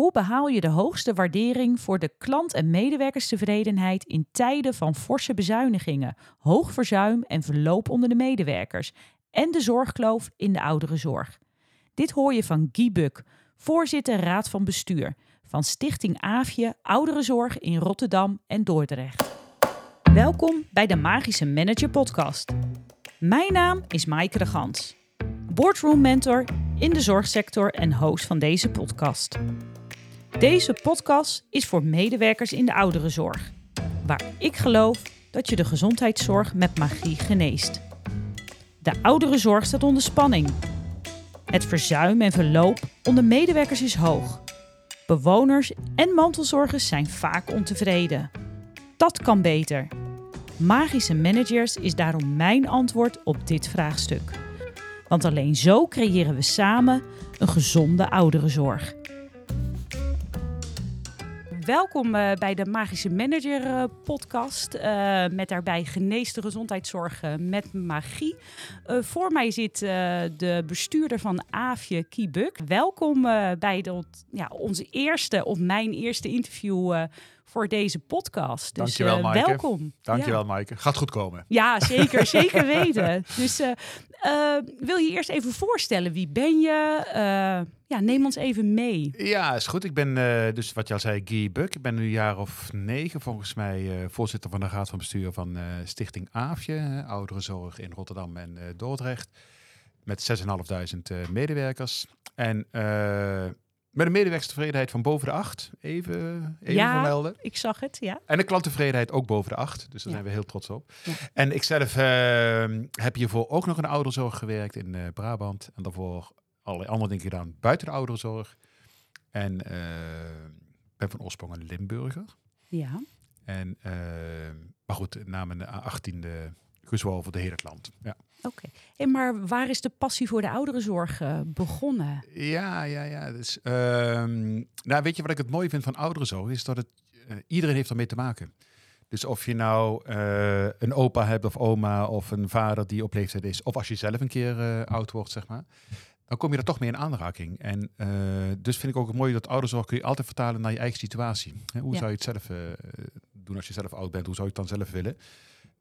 Hoe behaal je de hoogste waardering voor de klant- en medewerkerstevredenheid in tijden van forse bezuinigingen, hoog verzuim en verloop onder de medewerkers en de zorgkloof in de ouderenzorg? Dit hoor je van Guy Buk, voorzitter Raad van Bestuur van Stichting Aafje Ouderenzorg in Rotterdam en Dordrecht. Welkom bij de Magische Manager Podcast. Mijn naam is Maaike de Gans, boardroom mentor in de zorgsector en host van deze podcast. Deze podcast is voor medewerkers in de ouderenzorg, waar ik geloof dat je de gezondheidszorg met magie geneest. De ouderenzorg staat onder spanning. Het verzuim en verloop onder medewerkers is hoog. Bewoners en mantelzorgers zijn vaak ontevreden. Dat kan beter. Magische Managers is daarom mijn antwoord op dit vraagstuk. Want alleen zo creëren we samen een gezonde ouderenzorg. Welkom uh, bij de Magische Manager uh, podcast. Uh, met daarbij genees de gezondheidszorg met magie. voor mij zit de bestuurder van Aafje Kiebuk. Welkom bij de, ja, onze eerste, of mijn eerste interview voor deze podcast. Dus Dankjewel, uh, welkom. Dankjewel, ja. Maaike. Gaat goed komen. Ja, zeker. zeker weten. Dus uh, uh, wil je eerst even voorstellen? Wie ben je? ja, neem ons even mee. Ja, is goed. Ik ben dus wat je al zei, Guy Buk. Ik ben nu een jaar of negen volgens mij voorzitter van de Raad van Bestuur van Stichting Aafje. ouderenzorg in Rotterdam en Dordrecht. Met 6.500 medewerkers. En met een medewerkerstevredenheid van boven de 8. Even, even ja, vermelden. ik zag het, ja. En de klanttevredenheid ook boven de 8. Dus daar ja. zijn we heel trots op. Ja. En ik zelf uh, heb hiervoor ook nog in de ouderenzorg gewerkt in uh, Brabant. En daarvoor allerlei andere dingen gedaan buiten de ouderenzorg. En uh, ben van oorsprong een Limburger. Ja. En, maar goed, na mijn 18e gezwolven de hele het land. Ja. Oké, okay. hey, maar waar is de passie voor de ouderenzorg uh, begonnen? Ja, ja, ja. Dus, um, nou, weet je wat ik het mooie vind van ouderenzorg? Is dat het, uh, iedereen heeft ermee te maken. Dus of je nou uh, een opa hebt of oma of een vader die op leeftijd is, of als je zelf een keer oud wordt, zeg maar, dan kom je er toch mee in aanraking. En dus vind ik ook het mooie dat ouderenzorg kun je altijd vertalen naar je eigen situatie. Hè, hoe ja. zou je het zelf doen als je zelf oud bent? Hoe zou je het dan zelf willen?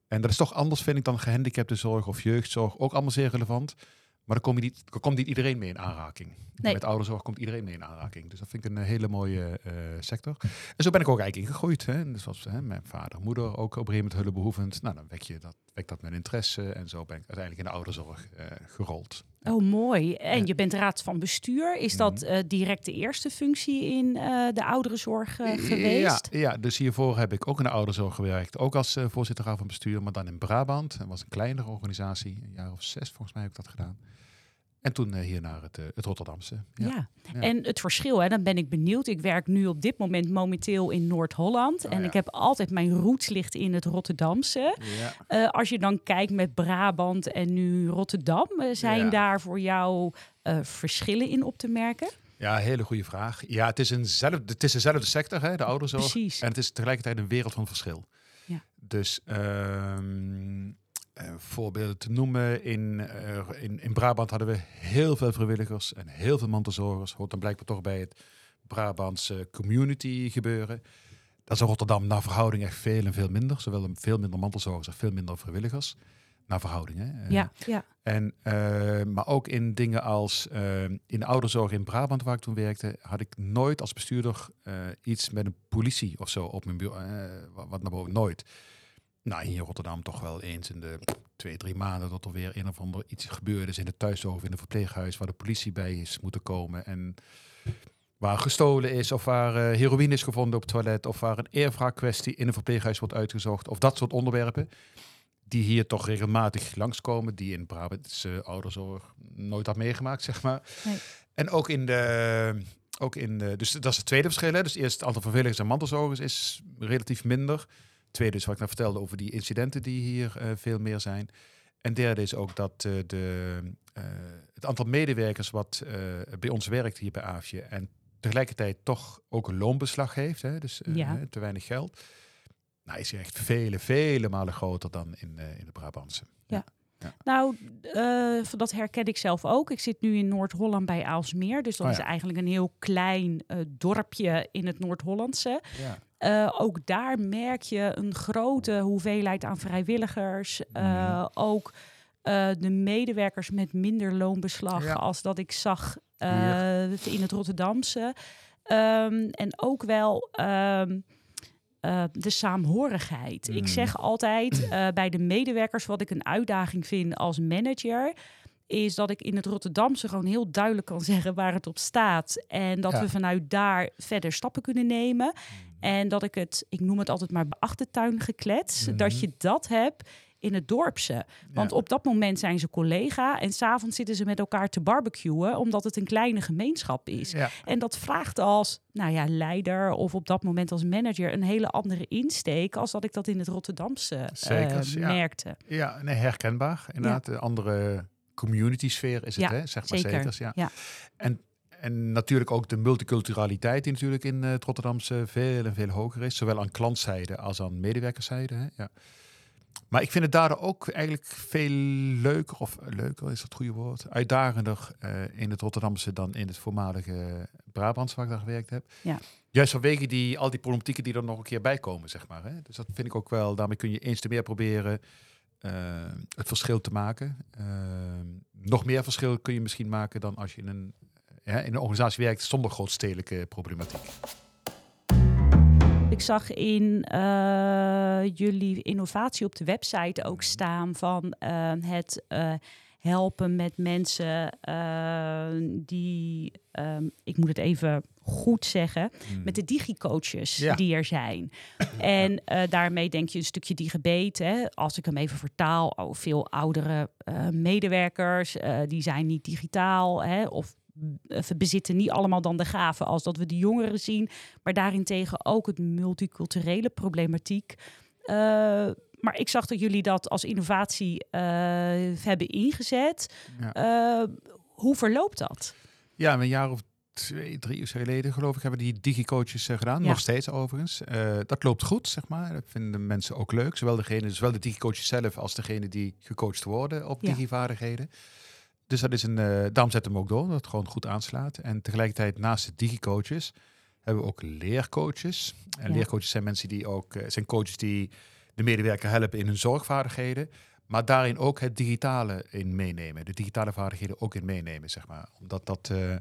En dat is toch anders, vind ik, dan gehandicaptenzorg of jeugdzorg. Ook allemaal zeer relevant. Maar dan, kom je niet, dan komt niet iedereen mee in aanraking. Nee. Met ouderzorg komt iedereen mee in aanraking. Dus dat vind ik een hele mooie uh, sector. En zo ben ik ook eigenlijk ingegroeid. Hè. Dus was hè, mijn vader, moeder ook op een gegeven moment hulpbehoevend. Nou, dan wek je dat, wekt dat mijn interesse. En zo ben ik uiteindelijk in de ouderzorg uh, gerold. Oh, mooi. En je bent raad van bestuur. Is dat uh, direct de eerste functie in uh, de ouderenzorg uh, geweest? Ja, ja, dus hiervoor heb ik ook in de ouderenzorg gewerkt. Ook als voorzitter raad van bestuur, maar dan in Brabant. Dat was een kleinere organisatie. Een jaar of zes volgens mij heb ik dat gedaan. En toen uh, hier naar het, uh, het Rotterdamse. Ja. Ja. ja. en het verschil, hè, dan ben ik benieuwd. Ik werk nu op dit moment momenteel in Noord-Holland. Oh, en ja. ik heb altijd mijn roots ligt in het Rotterdamse. Uh, als je dan kijkt met Brabant en nu Rotterdam, zijn daar voor jou verschillen in op te merken? Ja, hele goede vraag. Ja, het is, eenzelfde, het is dezelfde sector, hè, de ouderzorg. Precies. En het is tegelijkertijd een wereld van verschil. Ja. Dus... Um, uh, voorbeelden te noemen. In, uh, in, in Brabant hadden we heel veel vrijwilligers en heel veel mantelzorgers. Hoort dan blijkbaar toch bij het Brabantse community gebeuren. Dat is in Rotterdam naar verhouding echt veel en veel minder. Zowel veel minder mantelzorgers als veel minder vrijwilligers. Naar verhouding, hè? Uh, ja, ja. En, maar ook in dingen als in de ouderzorg in Brabant, waar ik toen werkte, had ik nooit als bestuurder iets met een politie of zo op mijn bureau. wat naar boven, nooit. Nou, hier in Rotterdam toch wel eens in de twee, drie maanden dat er weer een of ander iets gebeurd is in het thuiszorg in het verpleeghuis waar de politie bij is moeten komen en waar gestolen is of waar uh, heroïne is gevonden op het toilet of waar een eerwraakkwestie in een verpleeghuis wordt uitgezocht of dat soort onderwerpen die hier toch regelmatig langskomen, die in Brabantse uh, ouderzorg nooit had meegemaakt, zeg maar. Nee. En ook in de... Ook in de, dus dat is het tweede verschil. Hè? Dus eerst het aantal vervelers en mantelzorgers is relatief minder. Tweede is wat ik nou vertelde over die incidenten die hier uh, veel meer zijn. En derde is ook dat uh, de, uh, het aantal medewerkers wat bij ons werkt hier bij AFje en tegelijkertijd toch ook een loonbeslag heeft, hè, dus ja. te weinig geld. Nou is hij echt vele, vele malen groter dan in, in de Brabantse. Ja. Ja. Nou, eh, dat herken ik zelf ook. Ik zit nu in Noord-Holland bij Aalsmeer. Dus dat Oh is eigenlijk een heel klein eh, dorpje in het Noord-Hollandse. Ja. Eh, ook daar merk je een grote hoeveelheid aan vrijwilligers. Mhm. Ook de medewerkers met minder loonbeslag als dat ik zag in het Rotterdamse. Ehm, en ook wel ehm, eh, de saamhorigheid. Ik Mhm. zeg altijd eh, bij de medewerkers wat ik een uitdaging vind als manager is dat ik in het Rotterdamse gewoon heel duidelijk kan zeggen waar het op staat. En dat Ja. we vanuit daar verder stappen kunnen nemen. En dat ik het, ik noem het altijd maar achtertuin geklets, Mhm. dat je dat hebt in het dorpse. Want Ja. op dat moment zijn ze collega en s'avonds zitten ze met elkaar te barbecuen, omdat het een kleine gemeenschap is. Ja. En dat vraagt als nou ja, leider of op dat moment als manager een hele andere insteek als dat ik dat in het Rotterdamse eh, Zekers, ja. merkte. Ja, nee, herkenbaar. Inderdaad, een andere community sfeer is het, Ja, hè? zeg maar zeker. zekers. Ja. Ja. En, en natuurlijk ook de multiculturaliteit die natuurlijk in eh, het Rotterdamse veel en veel hoger is. Zowel aan klantzijde als aan medewerkerszijde. Hè? Ja. Maar ik vind het daardoor ook eigenlijk veel leuker, of eh, leuker is dat het goede woord, uitdagender eh, in het Rotterdamse dan in het voormalige Brabants waar ik daar gewerkt heb. Ja. Juist vanwege die, al die problematieken die er nog een keer bij komen, zeg maar. Hè? Dus dat vind ik ook wel, daarmee kun je eens te meer proberen eh, het verschil te maken. Nog meer verschil kun je misschien maken dan als je in een, in een organisatie werkt zonder grootstedelijke problematiek. Ik zag in eh, jullie innovatie op de website ook staan van eh, het eh, helpen met mensen die, ehm, ik moet het even goed zeggen, met de digicoaches Ja. die er zijn. En daarmee denk je een stukje digibeet. Hè? Als ik hem even vertaal, oh, veel oudere medewerkers, die zijn niet digitaal hè? of bezitten niet allemaal dan de gaven als dat we de jongeren zien. Maar daarentegen ook het multiculturele problematiek. Eh, maar ik zag dat jullie dat als innovatie eh, hebben ingezet. Ja. Eh, hoe verloopt dat? Ja, een jaar of twee, drie of geleden geloof ik hebben we die digicoaches eh, gedaan. Ja. Nog steeds overigens. Eh, dat loopt goed, zeg maar. Dat vinden mensen ook leuk. Zowel, degene, zowel de digicoaches zelf als degene die gecoacht worden op Ja. digivaardigheden. Dus dat is een, eh daarom zetten we hem ook door, dat het gewoon goed aanslaat. En tegelijkertijd naast de digicoaches hebben we ook leercoaches. En Ja. leercoaches zijn mensen die ook, eh, zijn coaches die de medewerker helpen in hun zorgvaardigheden. Maar daarin ook het digitale in meenemen. De digitale vaardigheden ook in meenemen, zeg maar. Omdat dat, eh,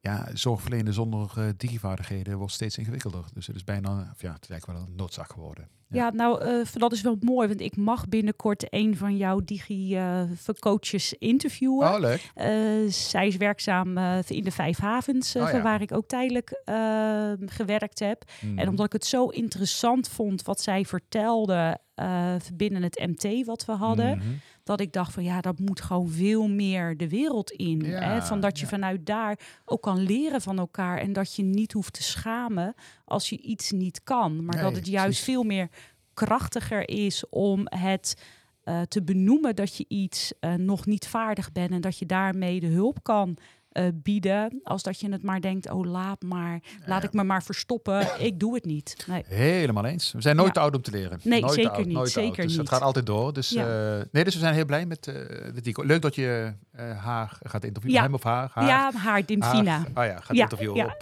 ja, zorgverlenen zonder eh digivaardigheden wordt steeds ingewikkelder. Dus het is bijna, of ja, het is eigenlijk wel een noodzaak geworden. Ja, nou, eh, dat is wel mooi, want ik mag binnenkort een van jouw digi-coaches interviewen. Oh, leuk. Eh, zij is werkzaam eh, in de Vijf Havens, eh, Oh, ja. waar ik ook tijdelijk eh, gewerkt heb. Mhm. En omdat ik het zo interessant vond wat zij vertelde eh, binnen het MT wat we hadden, Mhm. Dat ik dacht van ja, dat moet gewoon veel meer de wereld in. Ja, hè? Van dat je ja. vanuit daar ook kan leren van elkaar en dat je niet hoeft te schamen als je iets niet kan, maar dat het juist veel meer krachtiger is om het eh, te benoemen dat je iets eh, nog niet vaardig bent en dat je daarmee de hulp kan eh, bieden, als dat je het maar denkt, oh laat maar, laat ik me maar verstoppen, ik doe het niet. Nee. Helemaal eens. We zijn nooit Ja. te oud om te leren. Nee, nooit zeker oud, niet, Nooit te oud. zeker Dus niet. het gaat altijd door. Dus, Ja. eh, nee, dus we zijn heel blij met eh de Dico. Leuk dat je haar gaat interviewen. Ja. Hem of haar? haar ja, haar Dimfina. haar- oh ja, gaat interviewen. Op,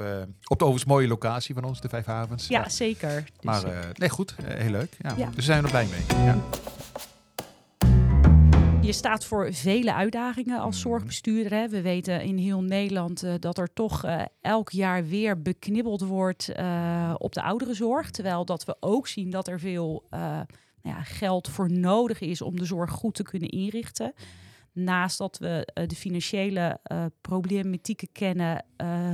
op de overigens mooie locatie van ons, de Vijf Havens. Ja, zeker. Dus, Maar eh, nee, goed. Heel leuk. Ja. Ja. Dus we zijn er blij mee. Ja. Je staat voor vele uitdagingen als Mhm. zorgbestuurder. Hè. We weten in heel Nederland eh, dat er toch eh, elk jaar weer beknibbeld wordt eh, op de ouderenzorg. Terwijl dat we ook zien dat er veel nou ja, geld voor nodig is om de zorg goed te kunnen inrichten. Naast dat we de financiële problematieken kennen,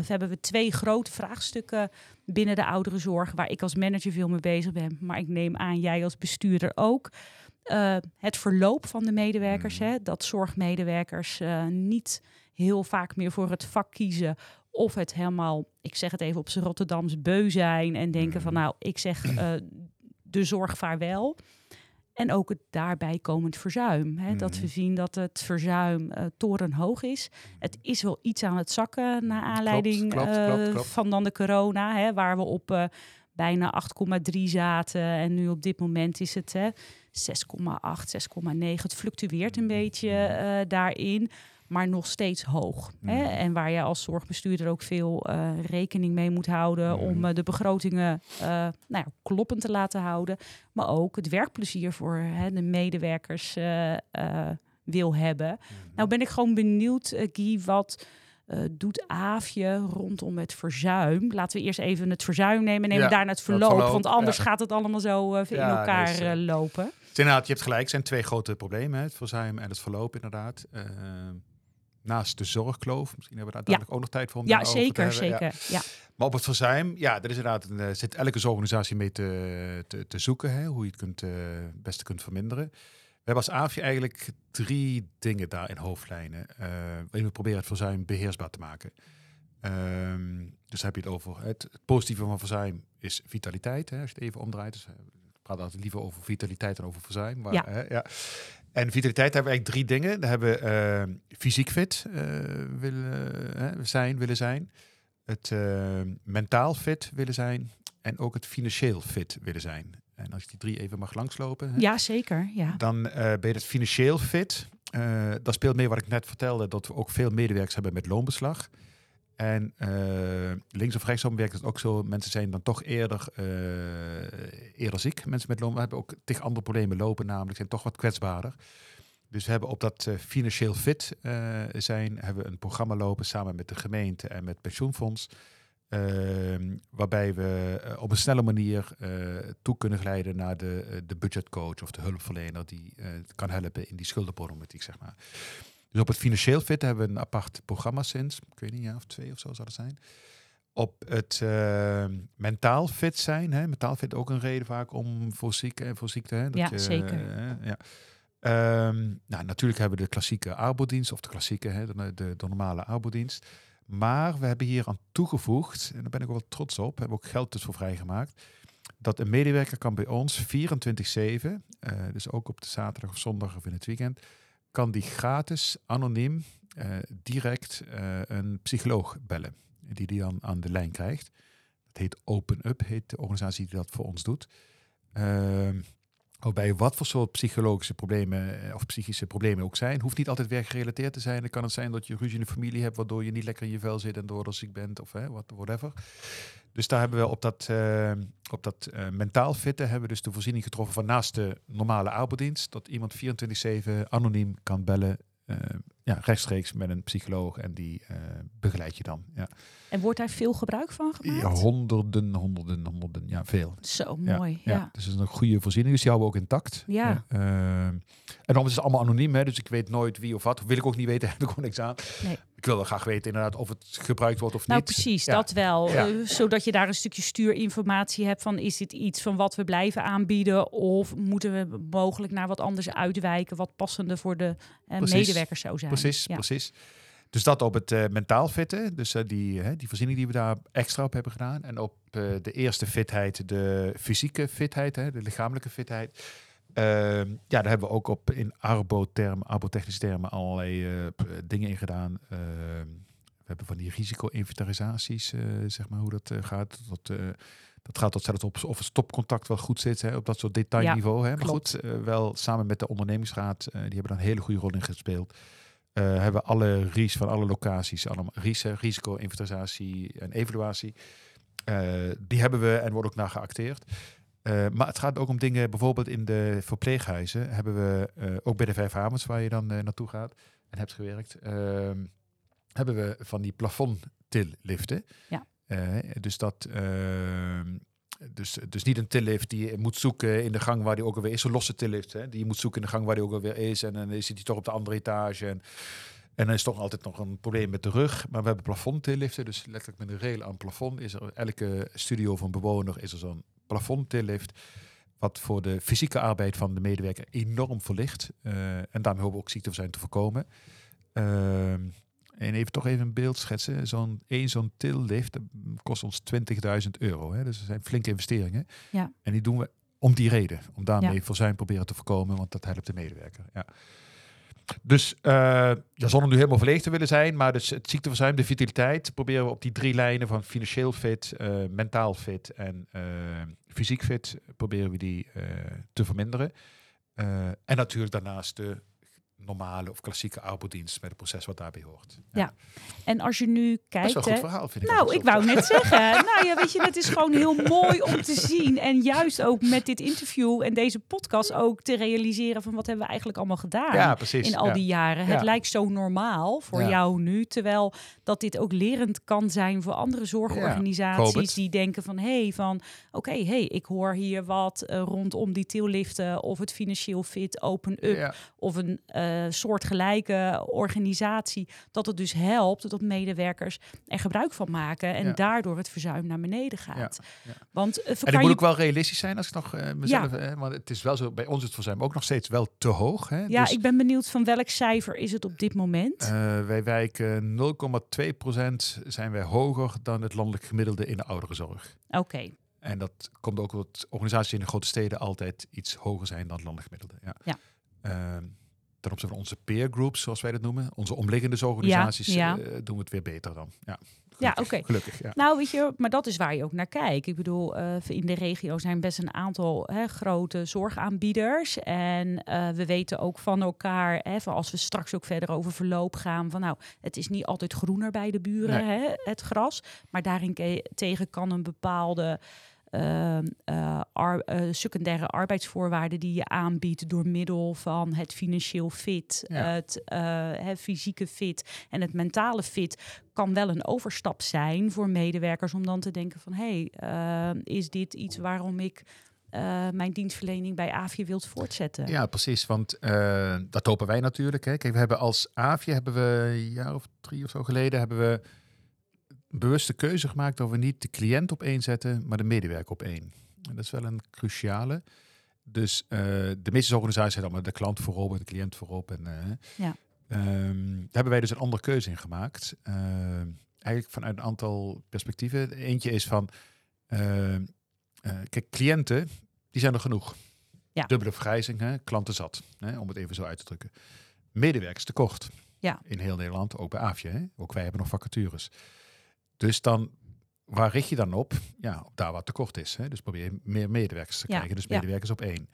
hebben we twee grote vraagstukken binnen de ouderenzorg, waar ik als manager veel mee bezig ben. Maar ik neem aan jij als bestuurder ook. Eh, het verloop van de medewerkers, Mhm. hè, dat zorgmedewerkers eh, niet heel vaak meer voor het vak kiezen. Of het helemaal, ik zeg het even op z'n Rotterdams, beu zijn en denken van Mhm. nou, ik zeg eh, de zorg vaarwel. En ook het daarbij komend verzuim. Hè, Dat we zien dat het verzuim torenhoog is. Het is wel iets aan het zakken naar aanleiding klopt, klopt, klopt. van dan de corona. Hè, waar we op bijna 8,3 zaten. En nu op dit moment is het 6,8, 6,9. Het fluctueert een beetje uh, daarin maar nog steeds hoog. Hè? Mhm. En waar je als zorgbestuurder ook veel uh, rekening mee moet houden Mhm. om uh, de begrotingen nou ja, kloppend te laten houden. Maar ook het werkplezier voor hè, de medewerkers wil hebben. Mhm. Nou ben ik gewoon benieuwd, Guy, wat doet Aafje rondom het verzuim? Laten we eerst even het verzuim nemen en nemen Ja, daarna het verloop. verloop, want anders ja. gaat het allemaal zo in Ja, elkaar dus, eh, lopen. Inderdaad, je hebt gelijk. Zijn twee grote problemen. Hè? Het verzuim en het verloop inderdaad. Naast de zorgkloof. Misschien hebben we daar dadelijk ook nog tijd voor om Ja, zeker, zeker. Ja. Maar op het verzuim, ja, er is inderdaad een, zit elke zorgorganisatie mee te, te, te zoeken, hè, hoe je het kunt, beste kunt verminderen. We hebben als AFje eigenlijk drie dingen daar in hoofdlijnen. Uh, waarin we proberen het verzuim beheersbaar te maken. Um, dus heb je het over het, het, positieve van verzuim is vitaliteit. Hè, als je het even omdraait. Dus, ik praat altijd liever over vitaliteit dan over verzuim. Maar, ja. Hè, ja. En vitaliteit hebben we eigenlijk drie dingen. We hebben uh, fysiek fit uh, willen zijn, willen zijn. Het mentaal fit willen zijn. En ook het financieel fit willen zijn. En als ik die drie even mag langslopen. Ja, zeker. Ja. Dan uh, ben je het financieel fit. Uh, dat speelt mee wat ik net vertelde. Dat we ook veel medewerkers hebben met loonbeslag. En uh, links of rechtsom werkt het ook zo. Mensen zijn dan toch eerder, uh, eerder ziek. Mensen met loon hebben ook tegen andere problemen lopen, namelijk zijn toch wat kwetsbaarder. Dus we hebben op dat financieel fit zijn, hebben we een programma lopen samen met de gemeente en met pensioenfonds. Ehm, waarbij we op een snelle manier toe kunnen glijden naar de, de budgetcoach of de hulpverlener die kan helpen in die schuldenproblematiek, zeg maar. Dus op het financieel fit hebben we een apart programma sinds, ik weet niet, een jaar of twee of zo zou het zijn. Op het uh, mentaal fit zijn, hè, mentaal fit ook een reden vaak om voor zieken en voor ziekte. Hè, dat ja, je, zeker. Uh, ja. Um, nou, natuurlijk hebben we de klassieke arbodienst of de klassieke, hè, de, de, de normale arbodienst. Maar we hebben hier aan toegevoegd, en daar ben ik wel trots op, hebben ook geld dus voor vrijgemaakt, dat een medewerker kan bij ons 24-7, uh, dus ook op de zaterdag of zondag of in het weekend, kan die gratis, anoniem, uh, direct uh, een psycholoog bellen. Die die dan aan de lijn krijgt. Dat heet Open Up, heet de organisatie die dat voor ons doet. Waarbij wat voor soort psychologische problemen eh, of psychische problemen ook zijn. Hoeft niet altijd werkgerelateerd te zijn. Dan kan het zijn dat je ruzie in de familie hebt, waardoor je niet lekker in je vel zit en door ziek bent of hè, whatever. Dus daar hebben we op dat, uh, op dat uh, mentaal fitte hebben we dus de voorziening getroffen van naast de normale arbeidsdienst, dat iemand 24/7 anoniem kan bellen, ja, rechtstreeks met een psycholoog en die begeleidt je dan. Ja. En wordt daar veel gebruik van gemaakt? Ja, honderden, honderden, honderden, ja, veel. Zo mooi, ja. Dus het is een goede voorziening, dus die houden we ook intact. Ja. en dan is het allemaal anoniem, hè, dus ik weet nooit wie of wat. Wil ik ook niet weten, heb ik gewoon niks aan. Nee. Ik wil wel graag weten inderdaad of het gebruikt wordt of nou, niet. precies, Ja. dat wel. Uh, zodat je daar een stukje stuurinformatie hebt van is dit iets van wat we blijven aanbieden of moeten we mogelijk naar wat anders uitwijken wat passender voor de Precies. medewerkers zou zijn. Precies, Ja. precies. Dus dat op het uh, mentaal fitten, dus uh, die, uh, die voorziening die we daar extra op hebben gedaan. En op uh, de eerste fitheid, de fysieke fitheid, hè, de lichamelijke fitheid. Ehm, ja, daar hebben we ook op in arbo-termen, arbotechnische termen allerlei dingen in gedaan. Uh, we hebben van die risico-inventarisaties, zeg maar, hoe dat gaat. Dat, dat gaat tot zelfs op of het stopcontact wel goed zit, hè, op dat soort detailniveau. Ja, hè. Maar klopt. goed, wel samen met de ondernemingsraad, die hebben daar een hele goede rol in gespeeld. Uh, hebben alle RIS van alle locaties, allemaal RIS, hè, risico-inventarisatie en evaluatie. Uh, die hebben we en wordt ook naar geacteerd. Uh, maar het gaat ook om dingen, bijvoorbeeld in de verpleeghuizen hebben we, uh, ook bij de vijf havens waar je dan uh, naartoe gaat en hebt gewerkt, ehm, hebben we van die plafonttilliften. Ja. dus dat, ehm, dus, dus niet een tillift die je moet zoeken in de gang waar die ook alweer is, een losse tillift, hè, die je moet zoeken in de gang waar die ook alweer is en dan is die toch op de andere etage en en dan is toch altijd nog een probleem met de rug. Maar we hebben plafondtilliften. Dus letterlijk met een rail aan het plafond is er elke studio van bewoner is er zo'n plafondtillift. Wat voor de fysieke arbeid van de medewerker enorm verlicht. Uh, en daarmee hopen we ook ziekteverzuim te voorkomen. Uh, en even toch even een beeld schetsen. Zo'n één zo'n tillift kost ons 20.000 euro. Hè? Dus dat zijn flinke investeringen. Ja. En die doen we om die reden. Om daarmee Ja. verzuim proberen te voorkomen. Want dat helpt de medewerker. Ja. Dus uh, ja, zonder nu helemaal volledig te willen zijn, maar dus het ziekteverzuim, de vitaliteit, proberen we op die drie lijnen van financieel fit, uh, mentaal fit en uh, fysiek fit, proberen we die te verminderen. en natuurlijk daarnaast de normale of klassieke arbeidsdienst met het proces wat daarbij hoort. Ja, ja. en als je nu kijkt... Dat is wel een goed verhaal, vind ik. Nou, ik wou net zeggen. nou ja, weet je, het is gewoon heel mooi om te zien. En juist ook met dit interview en deze podcast ook te realiseren van wat hebben we eigenlijk allemaal gedaan ja, precies. in al die jaren. Het lijkt zo normaal voor jou nu, terwijl dat dit ook lerend kan zijn voor andere zorgorganisaties die denken van hé, hey, van oké, okay, hey, ik hoor hier wat uh, rondom die tilliften of het financieel fit open up of een uh, soortgelijke organisatie. Dat het dus helpt dat medewerkers er gebruik van maken en daardoor het verzuim naar beneden gaat. Ja, Want uh, en moet ook wel realistisch zijn als ik nog uh, mezelf. want het is wel zo bij ons is het verzuim ook nog steeds wel te hoog. Hè? Ja, dus, ik ben benieuwd van welk cijfer is het op dit moment? wij wijken 0,2% zijn wij hoger dan het landelijk gemiddelde in de ouderenzorg. Oké. En dat komt ook omdat organisaties in de grote steden altijd iets hoger zijn dan het landelijk gemiddelde. Ja. ja. Ehm, ten opzichte van onze peer groups, zoals wij dat noemen, onze omliggende organisaties, ja, ja. Uh, doen we het weer beter dan. Ja, ja oké. Gelukkig, ja. Nou, weet je, maar dat is waar je ook naar kijkt. Ik bedoel, uh, in de regio zijn best een aantal hè, grote zorgaanbieders. En uh, we weten ook van elkaar, hè, van als we straks ook verder over verloop gaan, van nou, het is niet altijd groener bij de buren, nee. hè, het gras. Maar daarin tegen kan een bepaalde uh, ar uh, secundaire arbeidsvoorwaarden die je aanbiedt door middel van het financieel fit, ja. het uh, fysieke fit en het mentale fit, kan wel een overstap zijn voor medewerkers om dan te denken van hé, hey, is dit iets waarom ik uh, mijn dienstverlening bij AVIE wilt voortzetten. Ja, precies. Want uh, dat hopen wij natuurlijk. Hè. Kijk, we hebben als AVIE hebben we een jaar of drie of zo geleden hebben we bewuste keuze gemaakt dat we niet de cliënt op één zetten, maar de medewerker op één. En dat is wel een cruciale. Dus uh, de meeste organisaties hebben allemaal de klant voorop en de cliënt voorop. En, uh, ja. Um, daar hebben wij dus een andere keuze in gemaakt. Uh, eigenlijk vanuit een aantal perspectieven. Eentje is van, kijk, cliënten, die zijn er genoeg. Ja. Dubbele vergrijzing, hè? klanten zat, hè? om het even zo uit te drukken. Medewerkers tekort. Ja. In heel Nederland, ook bij AFje. Hè? Ook wij hebben nog vacatures. Dus dan, waar richt je dan op? Ja, op daar wat tekort is. Hè? Dus probeer meer medewerkers te krijgen. Dus medewerkers op één.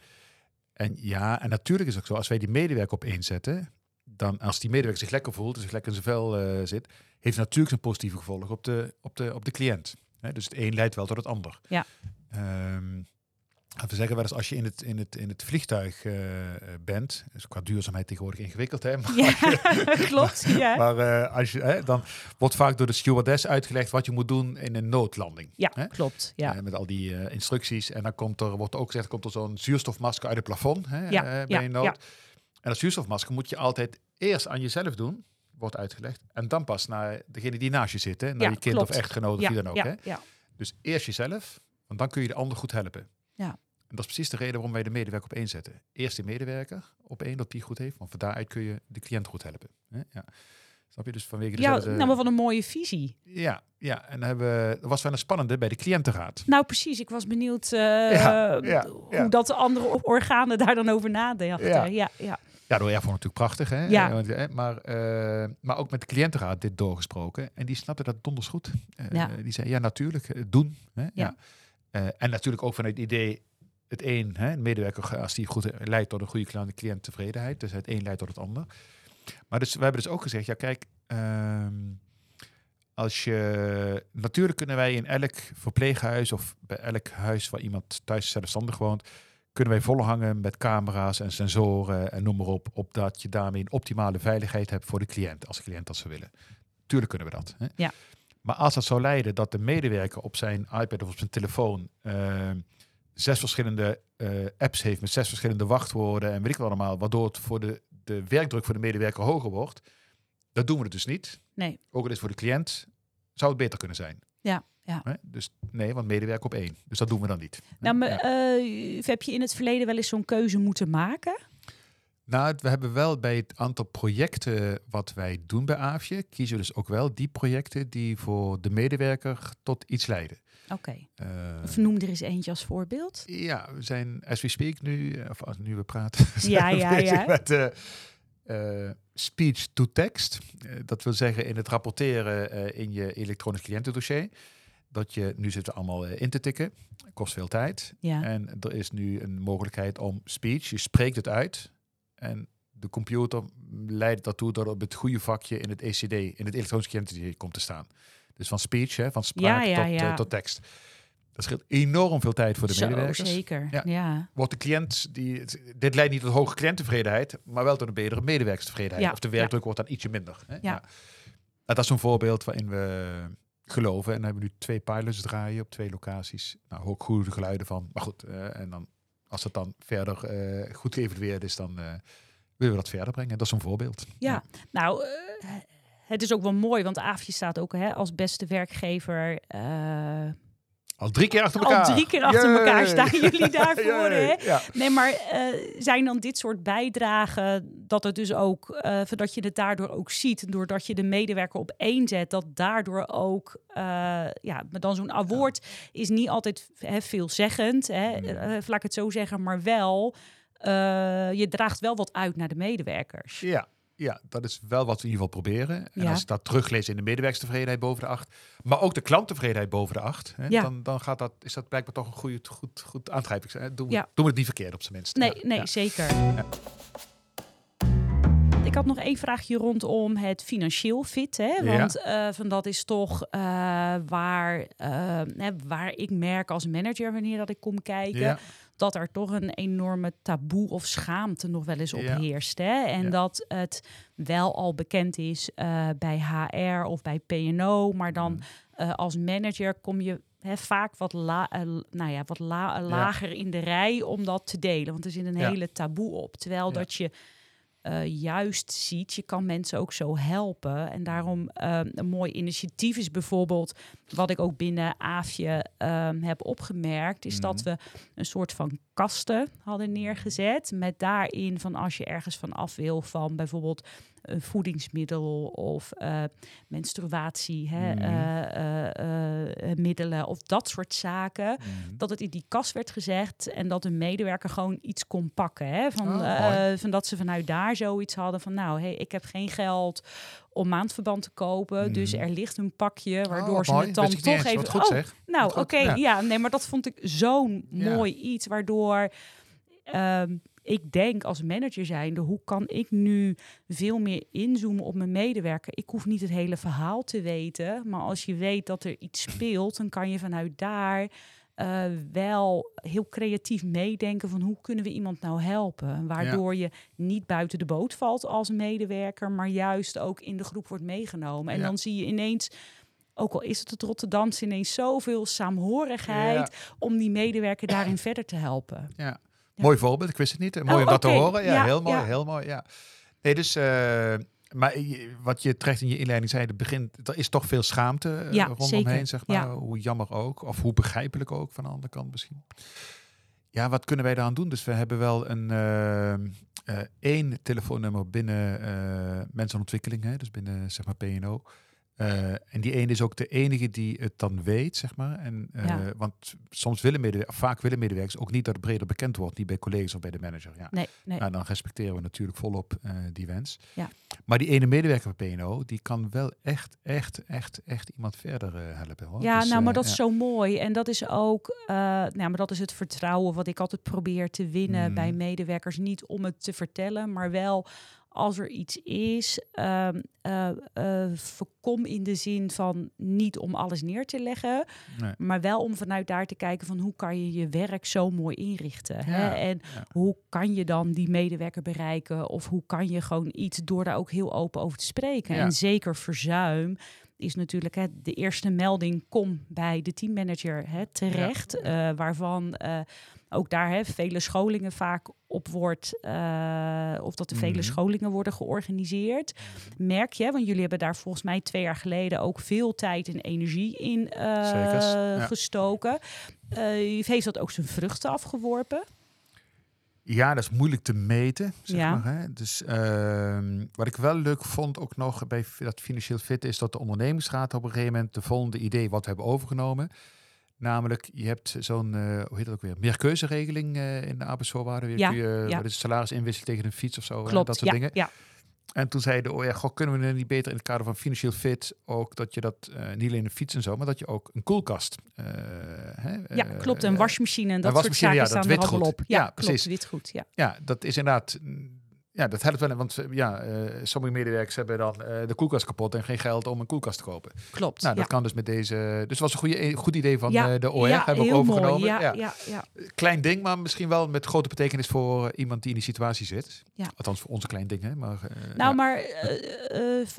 En ja, en natuurlijk is het ook zo, als wij die medewerker op één zetten, dan als die medewerker zich lekker voelt, zich lekker in zijn vel uh, zit, heeft natuurlijk een positieve gevolg op de, op de, op de cliënt. Hè? Dus het een leidt wel tot het ander. Ja. Um, we zeggen wel eens, als je in het, in het, in het vliegtuig uh, bent, is qua duurzaamheid tegenwoordig ingewikkeld, hè? Maar ja, klopt. Ja. Maar uh, als je, hè, dan wordt vaak door de stewardess uitgelegd wat je moet doen in een noodlanding. Ja, hè? klopt. Ja. Uh, met al die instructies. En dan komt er, wordt ook gezegd, komt er zo'n zuurstofmasker uit het plafond hè, ja, bij ja, een nood. Ja. En dat zuurstofmasker moet je altijd eerst aan jezelf doen, wordt uitgelegd. En dan pas naar degene die naast je zit, hè, naar je kind klopt. of echtgenoot of wie dan ook. Hè? Dus eerst jezelf, want dan kun je de ander goed helpen. Ja. En dat is precies de reden waarom wij de medewerker op één zetten. Eerst de medewerker op één, dat die goed heeft. Want van daaruit kun je de cliënt goed helpen. Ja. Snap je? Dus vanwege ja, dezelfde... nou, maar van een mooie visie. Ja, ja. en dan hebben we, dat was wel een spannende bij de cliëntenraad. Nou, precies. Ik was benieuwd uh, ja, ja, hoe dat de andere organen daar dan over nadenken. Ja, ja. ja. Ja, door Erfon natuurlijk prachtig, hè? Ja. Maar, uh, maar ook met de cliëntenraad dit doorgesproken. En die snapte dat donders goed. Uh, ja. Die zei, ja, natuurlijk, doen. Hè? Ja. Ja. en natuurlijk ook vanuit het idee, het een, hè, een medewerker, als die goed leidt tot een goede cliënttevredenheid. Dus het een leidt tot het ander. Maar dus, we hebben dus ook gezegd, ja kijk, um, als je, natuurlijk kunnen wij in elk verpleeghuis of bij elk huis waar iemand thuis zelfstandig woont, kunnen wij volhangen met camera's en sensoren en noem maar op, opdat je daarmee een optimale veiligheid hebt voor de cliënt, als de cliënt dat zou willen. Tuurlijk kunnen we dat. Hè? Ja. Maar als dat zou leiden dat de medewerker op zijn iPad of op zijn telefoon uh, zes verschillende uh, apps heeft met zes verschillende wachtwoorden en weet ik wat allemaal, waardoor het voor de, de werkdruk voor de medewerker hoger wordt. Dat doen we dus niet. Nee. Ook al is voor de cliënt, zou het beter kunnen zijn. Ja, ja. Dus nee, want medewerker op één. Dus dat doen we dan niet. Nou, maar, Ja. uh, heb je in het verleden wel eens zo'n keuze moeten maken? Nou, we hebben wel bij het aantal projecten wat wij doen bij AFje, kiezen we dus ook wel die projecten die voor de medewerker tot iets leiden. Oké. Uh, Of noem er eens eentje als voorbeeld. Ja, we zijn, as we speak nu, of als nu we praten, Ja, ja, ja. met uh, eh, speech to text. Eh, dat wil zeggen in het rapporteren eh, in je elektronisch cliëntendossier. Dat je, nu zitten allemaal eh, in te tikken, kost veel tijd. Ja. En er is nu een mogelijkheid om speech, je spreekt het uit. En de computer leidt daartoe dat op het goede vakje in het ECD, in het elektronisch cliëntendossier komt te staan. Dus van speech, hè, van spraak Ja, ja, tot, eh, tot tekst. Dat scheelt enorm veel tijd voor de Zo, medewerkers. zeker. Ja. Ja. Wordt de cliënt, die, dit leidt niet tot hoge cliënttevredenheid, maar wel tot een betere medewerkerstevredenheid. Ja, Of de werkdruk wordt dan ietsje minder. Hè? Ja. Dat is zo'n voorbeeld waarin we geloven. En dan hebben we nu twee pilots draaien op twee locaties. Nou, ook goede geluiden van. Maar goed, eh, en dan als het dan verder eh, goed geëvalueerd is, dan eh, willen we dat verder brengen. Dat is een voorbeeld. Ja, nou, eh, het is ook wel mooi, want Aafje staat ook hè, als beste werkgever. Al drie keer achter elkaar. al drie keer achter elkaar staan jullie daarvoor. Hè? Ja. Nee, maar eh, zijn dan dit soort bijdragen dat het dus ook, eh dat je het daardoor ook ziet, doordat je de medewerker op één zet, dat daardoor ook, eh, ja, maar dan zo'n award is niet altijd hè, veelzeggend, hè, eh, laat ik het zo zeggen, maar wel, je draagt wel wat uit naar de medewerkers. Ja, ja, dat is wel wat we in ieder geval proberen. En Ja. als ik dat teruglees in de medewerkstevredenheid boven de acht, maar ook de klanttevredenheid boven de acht, hè, Ja. dan, dan gaat dat, is dat blijkbaar toch een goede, goed, goed aantrijving. Doen, Ja. doen we het niet verkeerd op zijn minst. Nee, nee, zeker. Ik had nog één vraagje rondom het financieel fit. Hè? Want eh, van dat is toch eh, waar, eh, hè, waar ik merk als manager wanneer dat ik kom kijken. Dat er toch een enorme taboe of schaamte nog wel eens op heerst. Hè? En Ja. dat het wel al bekend is eh, bij HR of bij PNO. Maar dan Mm. eh, als manager kom je vaak wat, la, eh, nou ja, wat la, lager in de rij om dat te delen. Want er zit een Ja. hele taboe op. Terwijl Ja. dat je eh, juist ziet, je kan mensen ook zo helpen. En daarom eh, een mooi initiatief is bijvoorbeeld, wat ik ook binnen AFje ehm, heb opgemerkt, is dat Mhm. we een soort van kasten hadden neergezet. Met daarin van als je ergens van af wil van bijvoorbeeld een voedingsmiddel of eh, menstruatie, hè, Mhm. eh, eh, eh, of dat soort zaken. Mhm. Dat het in die kast werd gezegd en dat een medewerker gewoon iets kon pakken. Hè? Van, Oh, eh, van dat ze vanuit daar zoiets hadden van nou, hey, ik heb geen geld om maandverband te kopen. Dus Mhm. er ligt een pakje waardoor Oh, ze mooi. het dan toch even. Goed oh, nou, oké, ja. ja. nee, maar dat vond ik zo'n Ja. mooi iets waardoor ehm, ik denk als manager zijnde, hoe kan ik nu veel meer inzoomen op mijn medewerker? Ik hoef niet het hele verhaal te weten, maar als je weet dat er iets speelt, dan kan je vanuit daar eh, wel heel creatief meedenken van hoe kunnen we iemand nou helpen? Waardoor je niet buiten de boot valt als medewerker, maar juist ook in de groep wordt meegenomen. En Ja. dan zie je ineens ook al is het het Rotterdamse ineens zoveel saamhorigheid om die medewerker daarin verder te helpen. Ja. Mooi voorbeeld, ik wist het niet. Mooi Oh, om dat oké. te horen. Ja, Ja, heel mooi, ja. heel mooi. Ja. Nee, dus, eh, maar wat je terecht in je inleiding zei, het begin, er is toch veel schaamte eh, Ja, rondomheen, zeker. zeg maar. Hoe jammer ook, of hoe begrijpelijk ook van de andere kant misschien. Ja, wat kunnen wij daaraan doen? Dus we hebben wel een eh, één telefoonnummer binnen eh mensenontwikkeling, hè, dus binnen zeg maar PNO. Eh, en die ene is ook de enige die het dan weet, zeg maar. En, eh, Ja. Want soms willen medewerkers, vaak willen medewerkers ook niet dat het breder bekend wordt, niet bij collega's of bij de manager. Ja. Nee, nee. Nou, dan respecteren we natuurlijk volop eh, die wens. Ja. Maar die ene medewerker van PNO, die kan wel echt, echt, echt, echt iemand verder helpen. Hoor. Ja, Dus, nou, maar dat is zo mooi. En dat is ook, nou, maar dat is het vertrouwen wat ik altijd probeer te winnen bij medewerkers. Niet om het te vertellen, maar wel als er iets is, ehm, eh, eh, voorkom in de zin van niet om alles neer te leggen, Nee. maar wel om vanuit daar te kijken van hoe kan je je werk zo mooi inrichten. Hè? En ja. hoe kan je dan die medewerker bereiken? Of hoe kan je gewoon iets door daar ook heel open over te spreken? Ja. En zeker verzuim is natuurlijk hè, de eerste melding kom bij de teammanager hè, terecht, eh, waarvan eh, ook daar hè, vele scholingen vaak op wordt, eh, of dat er vele Mhm. scholingen worden georganiseerd. Merk je, want jullie hebben daar volgens mij twee jaar geleden ook veel tijd en energie in ja. gestoken. Heeft dat ook zijn vruchten afgeworpen? Ja, dat is moeilijk te meten, zeg Ja. maar. Hè? Dus ehm, wat ik wel leuk vond ook nog bij dat financieel fit is dat de ondernemingsraad op een gegeven moment de volgende idee wat we hebben overgenomen. Namelijk, je hebt zo'n, eh, hoe heet dat ook weer, meerkeuzeregeling eh in de arbeidsvoorwaarden. Ja, kun je, ja. salaris inwisselen tegen een fiets of zo, Klopt, dat soort ja, dingen. ja. En toen zei de OR, goh, kunnen we er niet beter in het kader van financieel fit ook dat je dat eh, niet alleen een fiets en zo, maar dat je ook een koelkast. eh, hè, Ja, eh, klopt. Een wasmachine en dat soort wasmachine, zaken ja, dat staan er allemaal op. Ja, Ja, precies. klopt. Witgoed, ja. Ja, dat is inderdaad. Ja, dat helpt wel. Want eh, ja, eh, sommige medewerkers hebben dan eh, de koelkast kapot en geen geld om een koelkast te kopen. Klopt. Nou, dat ja. kan dus met deze. Dus het was een goede, goed idee van ja, de OR. ja, hebben we overgenomen. Mooi. Ja, Ja. ja. Ja, Klein ding, maar misschien wel met grote betekenis voor iemand die in die situatie zit. Ja. Althans, voor onze klein ding. Hè? Maar, Nou, maar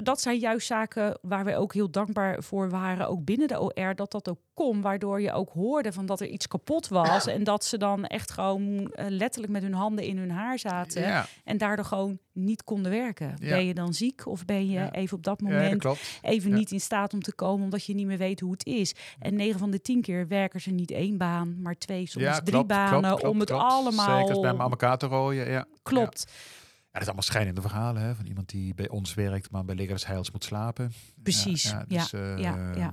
dat zijn juist zaken waar we ook heel dankbaar voor waren, ook binnen de OR, dat dat ook kon, waardoor je ook hoorde van dat er iets kapot was en dat ze dan echt gewoon letterlijk met hun handen in hun haar zaten en daardoor gewoon niet konden werken. Ja. Ben je dan ziek of ben je Ja. even op dat moment even niet in staat om te komen omdat je niet meer weet hoe het is. En 9 van de 10 keer werken ze niet één baan, maar twee, soms drie klopt, banen klopt, klopt, om het klopt. allemaal Zeker bij elkaar te rooien. Ja. klopt. Ja. Dat is allemaal schijnende verhalen hè? van iemand die bij ons werkt, maar bij Leger des Heils moet slapen. Precies. Ja, Ja, dus, eh, ja, ja.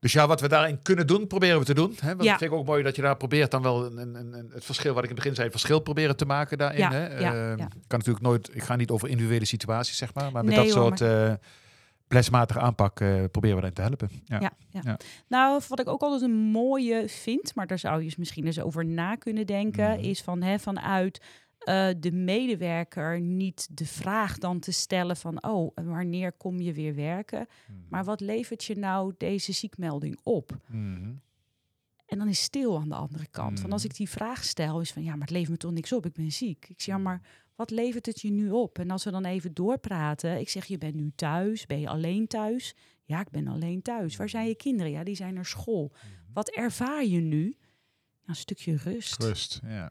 Dus ja, wat we daarin kunnen doen, proberen we te doen. Hè? Want Ja. vind ik ook mooi dat je daar probeert dan wel een, een, een, het verschil, wat ik in het begin zei, het verschil proberen te maken daarin. Ja, hè? ja, Ehm, kan natuurlijk nooit, ik ga niet over individuele situaties, zeg maar, maar met Nee, dat hoor, soort plesmatige aanpak eh, proberen we daarin te helpen. Ja. Ja, ja. Ja. Nou, wat ik ook altijd een mooie vind, maar daar zou je eens misschien eens over na kunnen denken, Mhm. is van hè, vanuit eh, de medewerker niet de vraag dan te stellen van, oh, wanneer kom je weer werken? Maar wat levert je nou deze ziekmelding op? Mhm. En dan is stil aan de andere kant. Van als Mhm. ik die vraag stel, is van ja, maar het levert me toch niks op. Ik ben ziek. Ik zeg, ja, maar wat levert het je nu op? En als we dan even doorpraten, ik zeg, je bent nu thuis. Ben je alleen thuis? Ja, ik ben alleen thuis. Waar zijn je kinderen? Ja, die zijn naar school. Wat ervaar je nu? Ja, een stukje rust. Rust, ja.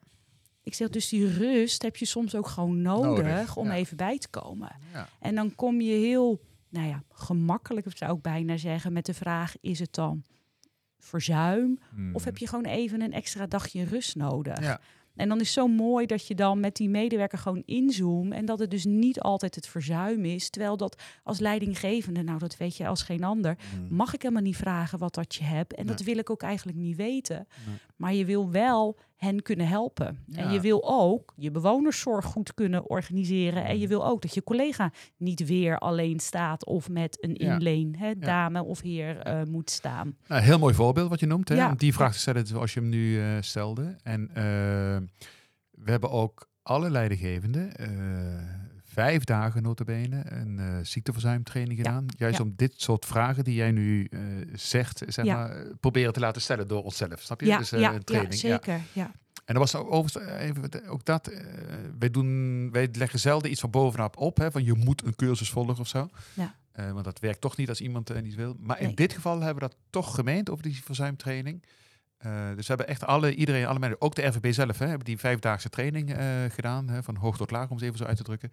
Ik zeg, dus die rust heb je soms ook gewoon nodig, Nodig, om ja. even bij te komen. ja. En dan kom je heel, nou ja, gemakkelijk zou ik bijna zeggen, met de vraag: is het dan verzuim? Of heb je gewoon even een extra dagje rust nodig? Ja. En dan is het zo mooi dat je dan met die medewerker gewoon inzoomt. En dat het dus niet altijd het verzuim is. Terwijl dat als leidinggevende, nou dat weet je als geen ander, Mhm. mag ik helemaal niet vragen wat dat je hebt. En dat wil ik ook eigenlijk niet weten. Nee. Maar je wil wel hen kunnen helpen. En je wil ook je bewonerszorg goed kunnen organiseren. En je Mhm. wil ook dat je collega niet weer alleen staat of met een Ja. inleen, hè, dame of heer, eh, moet staan. Nou, heel mooi voorbeeld wat je noemt. Hè? Die vraag te stellen zoals je hem nu eh, stelde. En eh, we hebben ook alle leidinggevenden vijf dagen notabene een eh ziekteverzuimtraining Ja. gedaan. Juist Ja. om dit soort vragen die jij nu eh, zegt, zeg Ja. maar, eh, proberen te laten stellen door onszelf. Snap je? Ja, dus, een training. ja. zeker. Ja. En dat was ook, overigens, even, ook dat. wij, doen, wij leggen zelden iets van bovenop op. Hè, van je moet een cursus volgen of zo. Ja. Want dat werkt toch niet als iemand eh, niet wil. Maar in dit geval hebben we dat toch gemeend over die verzuimtraining. Dus we hebben echt alle, iedereen, alle mensen, ook de RVB zelf, hè, hebben die vijfdaagse training gedaan. Hè, van hoog tot laag, om het even zo uit te drukken.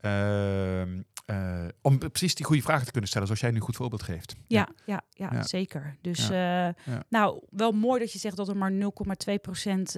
Ehm, eh, om precies die goede vragen te kunnen stellen, zoals jij nu een goed voorbeeld geeft. Ja, ja, ja, Ja. zeker. Dus eh, nou, wel mooi dat je zegt dat er maar 0,2 procent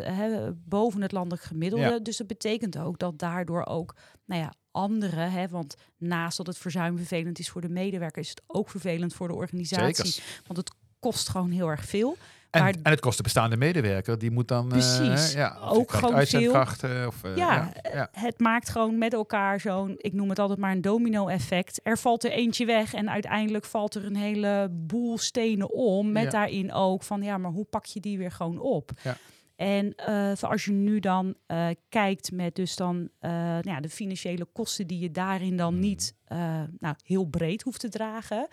boven het landelijk gemiddelde. Dus dat betekent ook dat daardoor ook, nou ja, anderen, hè, want naast dat het verzuim vervelend is voor de medewerker, is het ook vervelend voor de organisatie. Want het kost gewoon heel erg veel. En, Maar- en het kost de bestaande medewerker. Die moet dan eh, Precies. ja, Ook gewoon uitzendkrachten. Of, eh, Ja, ja, ja. Het maakt gewoon met elkaar zo'n, ik noem het altijd maar een domino-effect. Er valt er eentje weg en uiteindelijk valt er een hele boel stenen om. Met Ja. daarin ook van, ja, maar hoe pak je die weer gewoon op? Ja. En eh, voor als je nu dan eh, kijkt met dus dan eh, nou ja, de financiële kosten die je daarin dan Mhm. niet eh, nou, heel breed hoeft te dragen.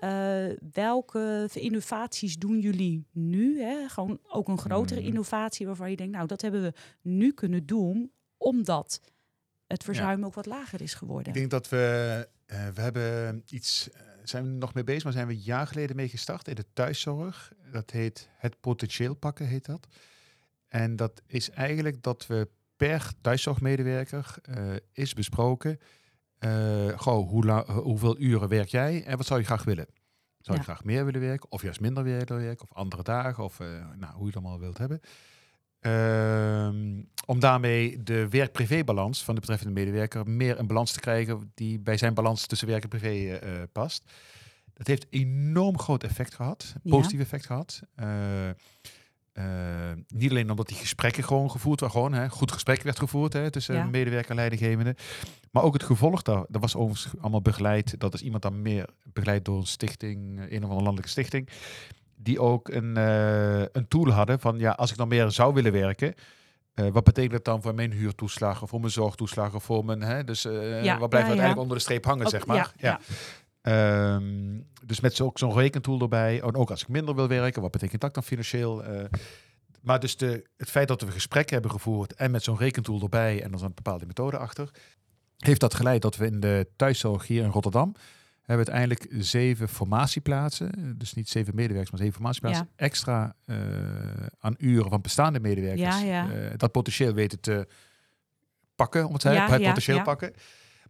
Eh, welke innovaties doen jullie nu? Hè? Gewoon ook een grotere Mhm. innovatie waarvan je denkt, nou, dat hebben we nu kunnen doen, omdat het verzuim ook wat lager is geworden. Ik denk dat we, eh, we hebben iets, eh, zijn we nog mee bezig, maar zijn we een jaar geleden mee gestart in de thuiszorg. Dat heet het potentieel pakken, heet dat. En dat is eigenlijk dat we per thuiszorgmedewerker is besproken, eh goh, hoe la- hoeveel uren werk jij en wat zou je graag willen? Zou je Ja. graag meer willen werken of juist minder willen werken of andere dagen of eh, nou, hoe je het allemaal wilt hebben. Ehm, om daarmee de werk-privé-balans van de betreffende medewerker meer een balans te krijgen die bij zijn balans tussen werk en privé eh, past. Dat heeft enorm groot effect gehad, Ja. positief effect gehad. Eh, niet alleen omdat die gesprekken gewoon gevoerd waren, gewoon hè, goed gesprek werd gevoerd hè, tussen Ja. medewerker en leidinggevende. Maar ook het gevolg daar, dat was overigens allemaal begeleid. Dat is iemand dan meer begeleid door een stichting, eh, een of andere landelijke stichting. Die ook een, eh, een tool hadden van ja, als ik dan meer zou willen werken. wat betekent dat dan voor mijn huurtoeslagen, voor mijn zorgtoeslagen, voor mijn. Hè, dus Ja, wat blijft ja. uiteindelijk onder de streep hangen, Ook- zeg maar. ja, Ehm, dus met zo, zo'n rekentool erbij. En ook als ik minder wil werken, wat betekent dat dan financieel? Eh, maar dus de, het feit dat we gesprekken hebben gevoerd en met zo'n rekentool erbij en er zat een bepaalde methode achter, heeft dat geleid dat we in de thuiszorg hier in Rotterdam hebben uiteindelijk zeven formatieplaatsen, dus niet zeven medewerkers, maar zeven formatieplaatsen, extra eh, aan uren van bestaande medewerkers. Ja, ja. eh, dat potentieel weten te pakken, om het te zeggen, het potentieel pakken.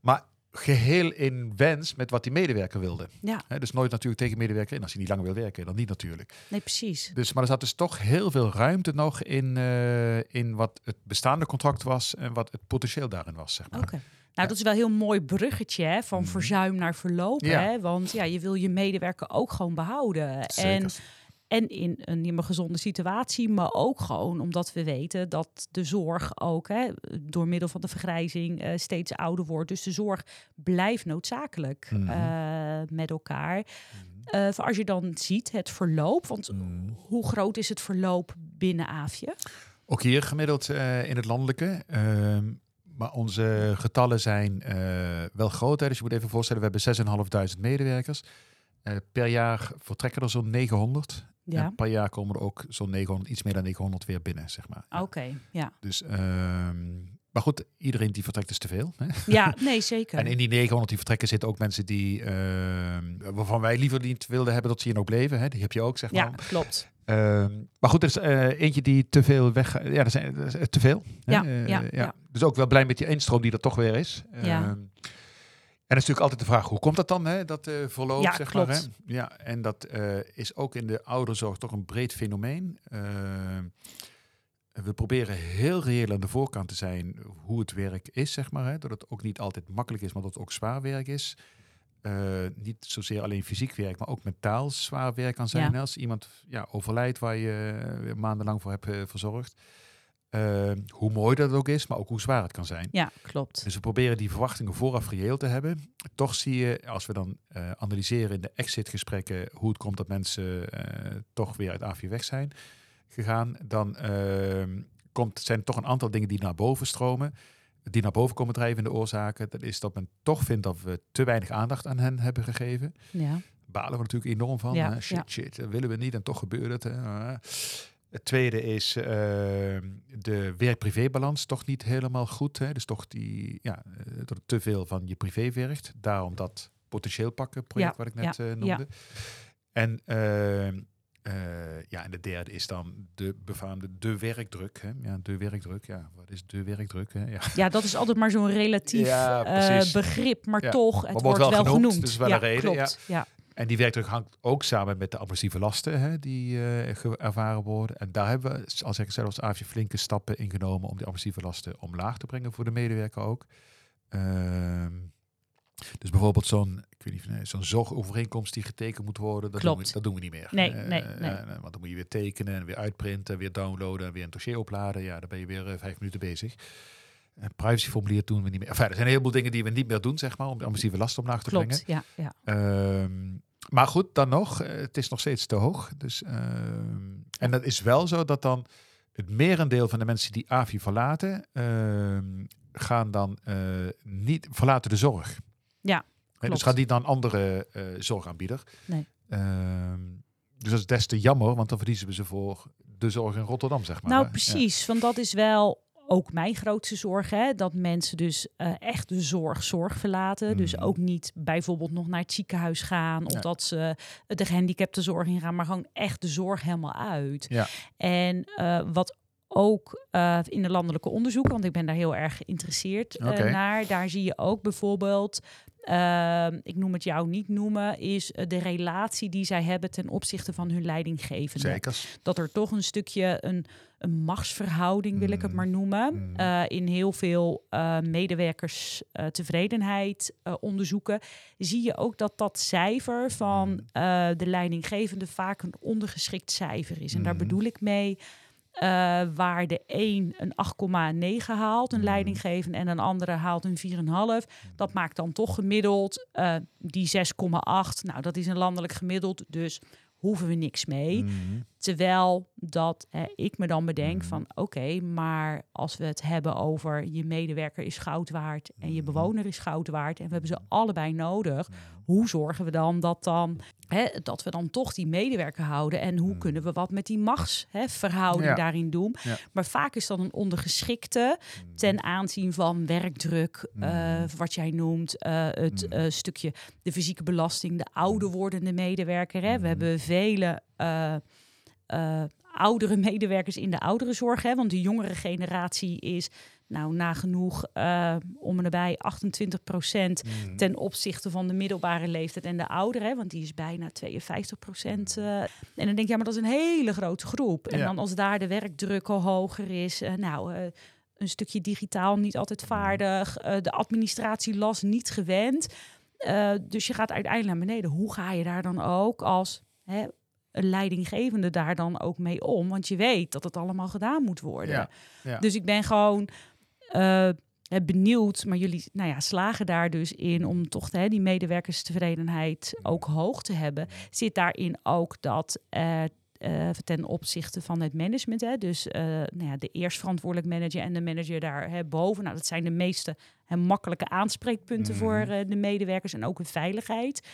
Maar geheel in wens met wat die medewerker wilde. Ja, dus nooit natuurlijk tegen medewerker in. Als hij niet lang wil werken, dan niet natuurlijk. nee, precies. Dus, maar er zat dus toch heel veel ruimte nog in, eh, in wat het bestaande contract was en wat het potentieel daarin was. Zeg maar. Oké. Nou, dat is wel een heel mooi bruggetje hè, van Mhm. verzuim naar verloop. Ja. Hè? Want ja, je wil je medewerker ook gewoon behouden. En, Zeker. en in een, in een gezonde situatie, maar ook gewoon omdat we weten dat de zorg ook hè, door middel van de vergrijzing eh, steeds ouder wordt. Dus de zorg blijft noodzakelijk Mhm. eh, met elkaar. Eh, voor als je dan ziet het verloop, want Mm. hoe groot is het verloop binnen Aafje? Ook hier gemiddeld eh, in het landelijke. Ehm, maar onze getallen zijn eh, wel groot. Hè. Dus je moet even voorstellen, we hebben 6.500 medewerkers. Eh, per jaar vertrekken er zo'n 900. Ja, En per jaar komen er ook zo'n 900, iets meer dan 900 weer binnen, zeg maar. oké. Ja. Dus, ehm, maar goed, iedereen die vertrekt is te veel. Hè? ja, nee, zeker. En in die 900 die vertrekken zitten ook mensen die, ehm, waarvan wij liever niet wilden hebben dat ze hier nog bleven. Hè? Die heb je ook, zeg maar. ja, klopt. Ehm, maar goed, er is eh, eentje die te veel weg... Ja, er zijn er is te veel. hè? Ja, Eh, ja, ja. Dus ook wel blij met die instroom die er toch weer is. Ja. En dat is natuurlijk altijd de vraag, hoe komt dat dan, hè, dat eh verloop, Ja, zeg klopt. maar. Hè? Ja, en dat eh, is ook in de ouderzorg toch een breed fenomeen. Ehm, we proberen heel reëel aan de voorkant te zijn hoe het werk is, zeg maar. Hè? Dat het ook niet altijd makkelijk is, maar dat het ook zwaar werk is. Eh, niet zozeer alleen fysiek werk, maar ook mentaal zwaar werk kan zijn. Ja. Als iemand ja, overlijdt waar je eh, maandenlang voor hebt eh, verzorgd. Eh, hoe mooi dat ook is, maar ook hoe zwaar het kan zijn. Ja, klopt. Dus we proberen die verwachtingen vooraf reëel te hebben. Toch zie je, als we dan eh, analyseren in de exitgesprekken hoe het komt dat mensen eh, toch weer uit AFI weg zijn gegaan, dan ehm, komt, zijn er toch een aantal dingen die naar boven stromen. Die naar boven komen drijven in de oorzaken. Dat is dat men toch vindt dat we te weinig aandacht aan hen hebben gegeven. Ja, Balen we natuurlijk enorm van. Ja? Shit, ja. shit, dat willen we niet en toch gebeurt het. Hè? Het tweede is ehm, de werk-privé-balans toch niet helemaal goed. Hè? Dus toch die, ja, eh, dat het te veel van je privé vergt. Daarom dat potentieel pakken project Ja, wat ik net ja, eh, noemde. En, ehm, eh, ja, en de derde is dan de befaamde de werkdruk. Hè? Ja, de werkdruk. Ja, wat is de werkdruk? Hè? Ja. ja dat is altijd maar zo'n relatief Ja, begrip, maar Ja, toch, het wordt wordt wel wel, genoemd, genoemd. dus wel ja, een reden, Klopt. Ja. En die werkdruk hangt ook samen met de administratieve lasten hè, die eh, ervaren worden. En daar hebben we, als ik zelfs AFje, flinke stappen ingenomen om die administratieve lasten omlaag te brengen voor de medewerker ook. Ehm, dus bijvoorbeeld zo'n, ik weet niet, of- nee, zo'n zorgovereenkomst die getekend moet worden, dat, doen we, Klopt. dat doen we niet meer. Nee, Eh, nee, nee. eh, want dan moet je weer tekenen en weer uitprinten, weer downloaden, weer een dossier opladen. Ja, dan ben je weer vijf minuten bezig. Een privacyformulier doen we niet meer. Enfin, er zijn een heleboel dingen die we niet meer doen, zeg maar, om de administratieve lasten omlaag te brengen. Klopt, ja, ja. Ehm, maar goed, dan nog, eh, het is nog steeds te hoog. Dus, ehm, en dat is wel zo dat dan het merendeel van de mensen die AVI verlaten, ehm, gaan dan eh, niet verlaten de zorg. Ja, klopt. dus niet naar een andere eh, zorgaanbieder. Nee. Ehm, dus dat is des te jammer, want dan verliezen we ze voor de zorg in Rotterdam, zeg maar. Nou, precies. Want dat is wel ook mijn grootste zorg. Hè? Dat mensen dus eh, echt de zorg, zorg verlaten. Dus Mhm. ook niet bijvoorbeeld nog naar het ziekenhuis gaan. Of Ja. dat ze de gehandicaptenzorg ingaan. Maar gewoon echt de zorg helemaal uit. Ja. En eh, wat ook eh, in de landelijke onderzoeken, want ik ben daar heel erg geïnteresseerd naar. Daar zie je ook bijvoorbeeld, ehm, ik noem het jou niet noemen, is de relatie die zij hebben ten opzichte van hun leidinggevende Zeker. dat er toch een stukje een, een machtsverhouding, wil ik het Mm. maar noemen, Mm. eh, in heel veel eh medewerkers eh, tevredenheid onderzoeken, zie je ook dat dat cijfer van Mm. de leidinggevende vaak een ondergeschikt cijfer is. En daar bedoel ik mee waar de een een 8,9 haalt, een leidinggevende, en een andere haalt een 4,5. Dat maakt dan toch gemiddeld die 6,8. Nou, dat is een landelijk gemiddeld, dus hoeven we niks mee. Terwijl dat hè, ik me dan bedenk Mhm. van oké, maar als we het hebben over je medewerker is goud waard en je Mhm. bewoner is goud waard en we hebben ze allebei nodig, hoe zorgen we dan dat dan hè, dat we dan toch die medewerker houden en hoe Mhm. kunnen we wat met die machtsverhouding Ja. daarin doen? Ja. Maar vaak is dat een ondergeschikte ten aanzien van werkdruk, eh, Mhm. wat jij noemt, eh, het Mhm. eh, stukje de fysieke belasting, de ouder wordende medewerker. Hè? Mhm. We hebben vele eh, oudere medewerkers in de ouderenzorg, hè? want de jongere generatie is nou nagenoeg eh om en nabij 28 procent Mhm. ten opzichte van de middelbare leeftijd en de ouderen, want die is bijna 52 procent. eh. en dan denk je, ja, maar dat is een hele grote groep. En Ja. dan als daar de werkdruk al hoger is, nou, een stukje digitaal niet altijd vaardig, eh, de administratie las niet gewend. Dus je gaat uiteindelijk naar beneden. Hoe ga je daar dan ook als hè, leidinggevende daar dan ook mee om? Want je weet dat het allemaal gedaan moet worden. Ja, ja. Dus ik ben gewoon eh, eh, benieuwd, maar jullie nou ja, slagen daar dus in om toch hè, die medewerkerstevredenheid ook hoog te hebben. Zit daarin ook dat eh, ten opzichte van het management, hè, dus nou ja, de eerst verantwoordelijk manager en de manager daar hè, boven. Nou, dat zijn de meeste hè, makkelijke aanspreekpunten Mhm. voor de medewerkers en ook hun veiligheid.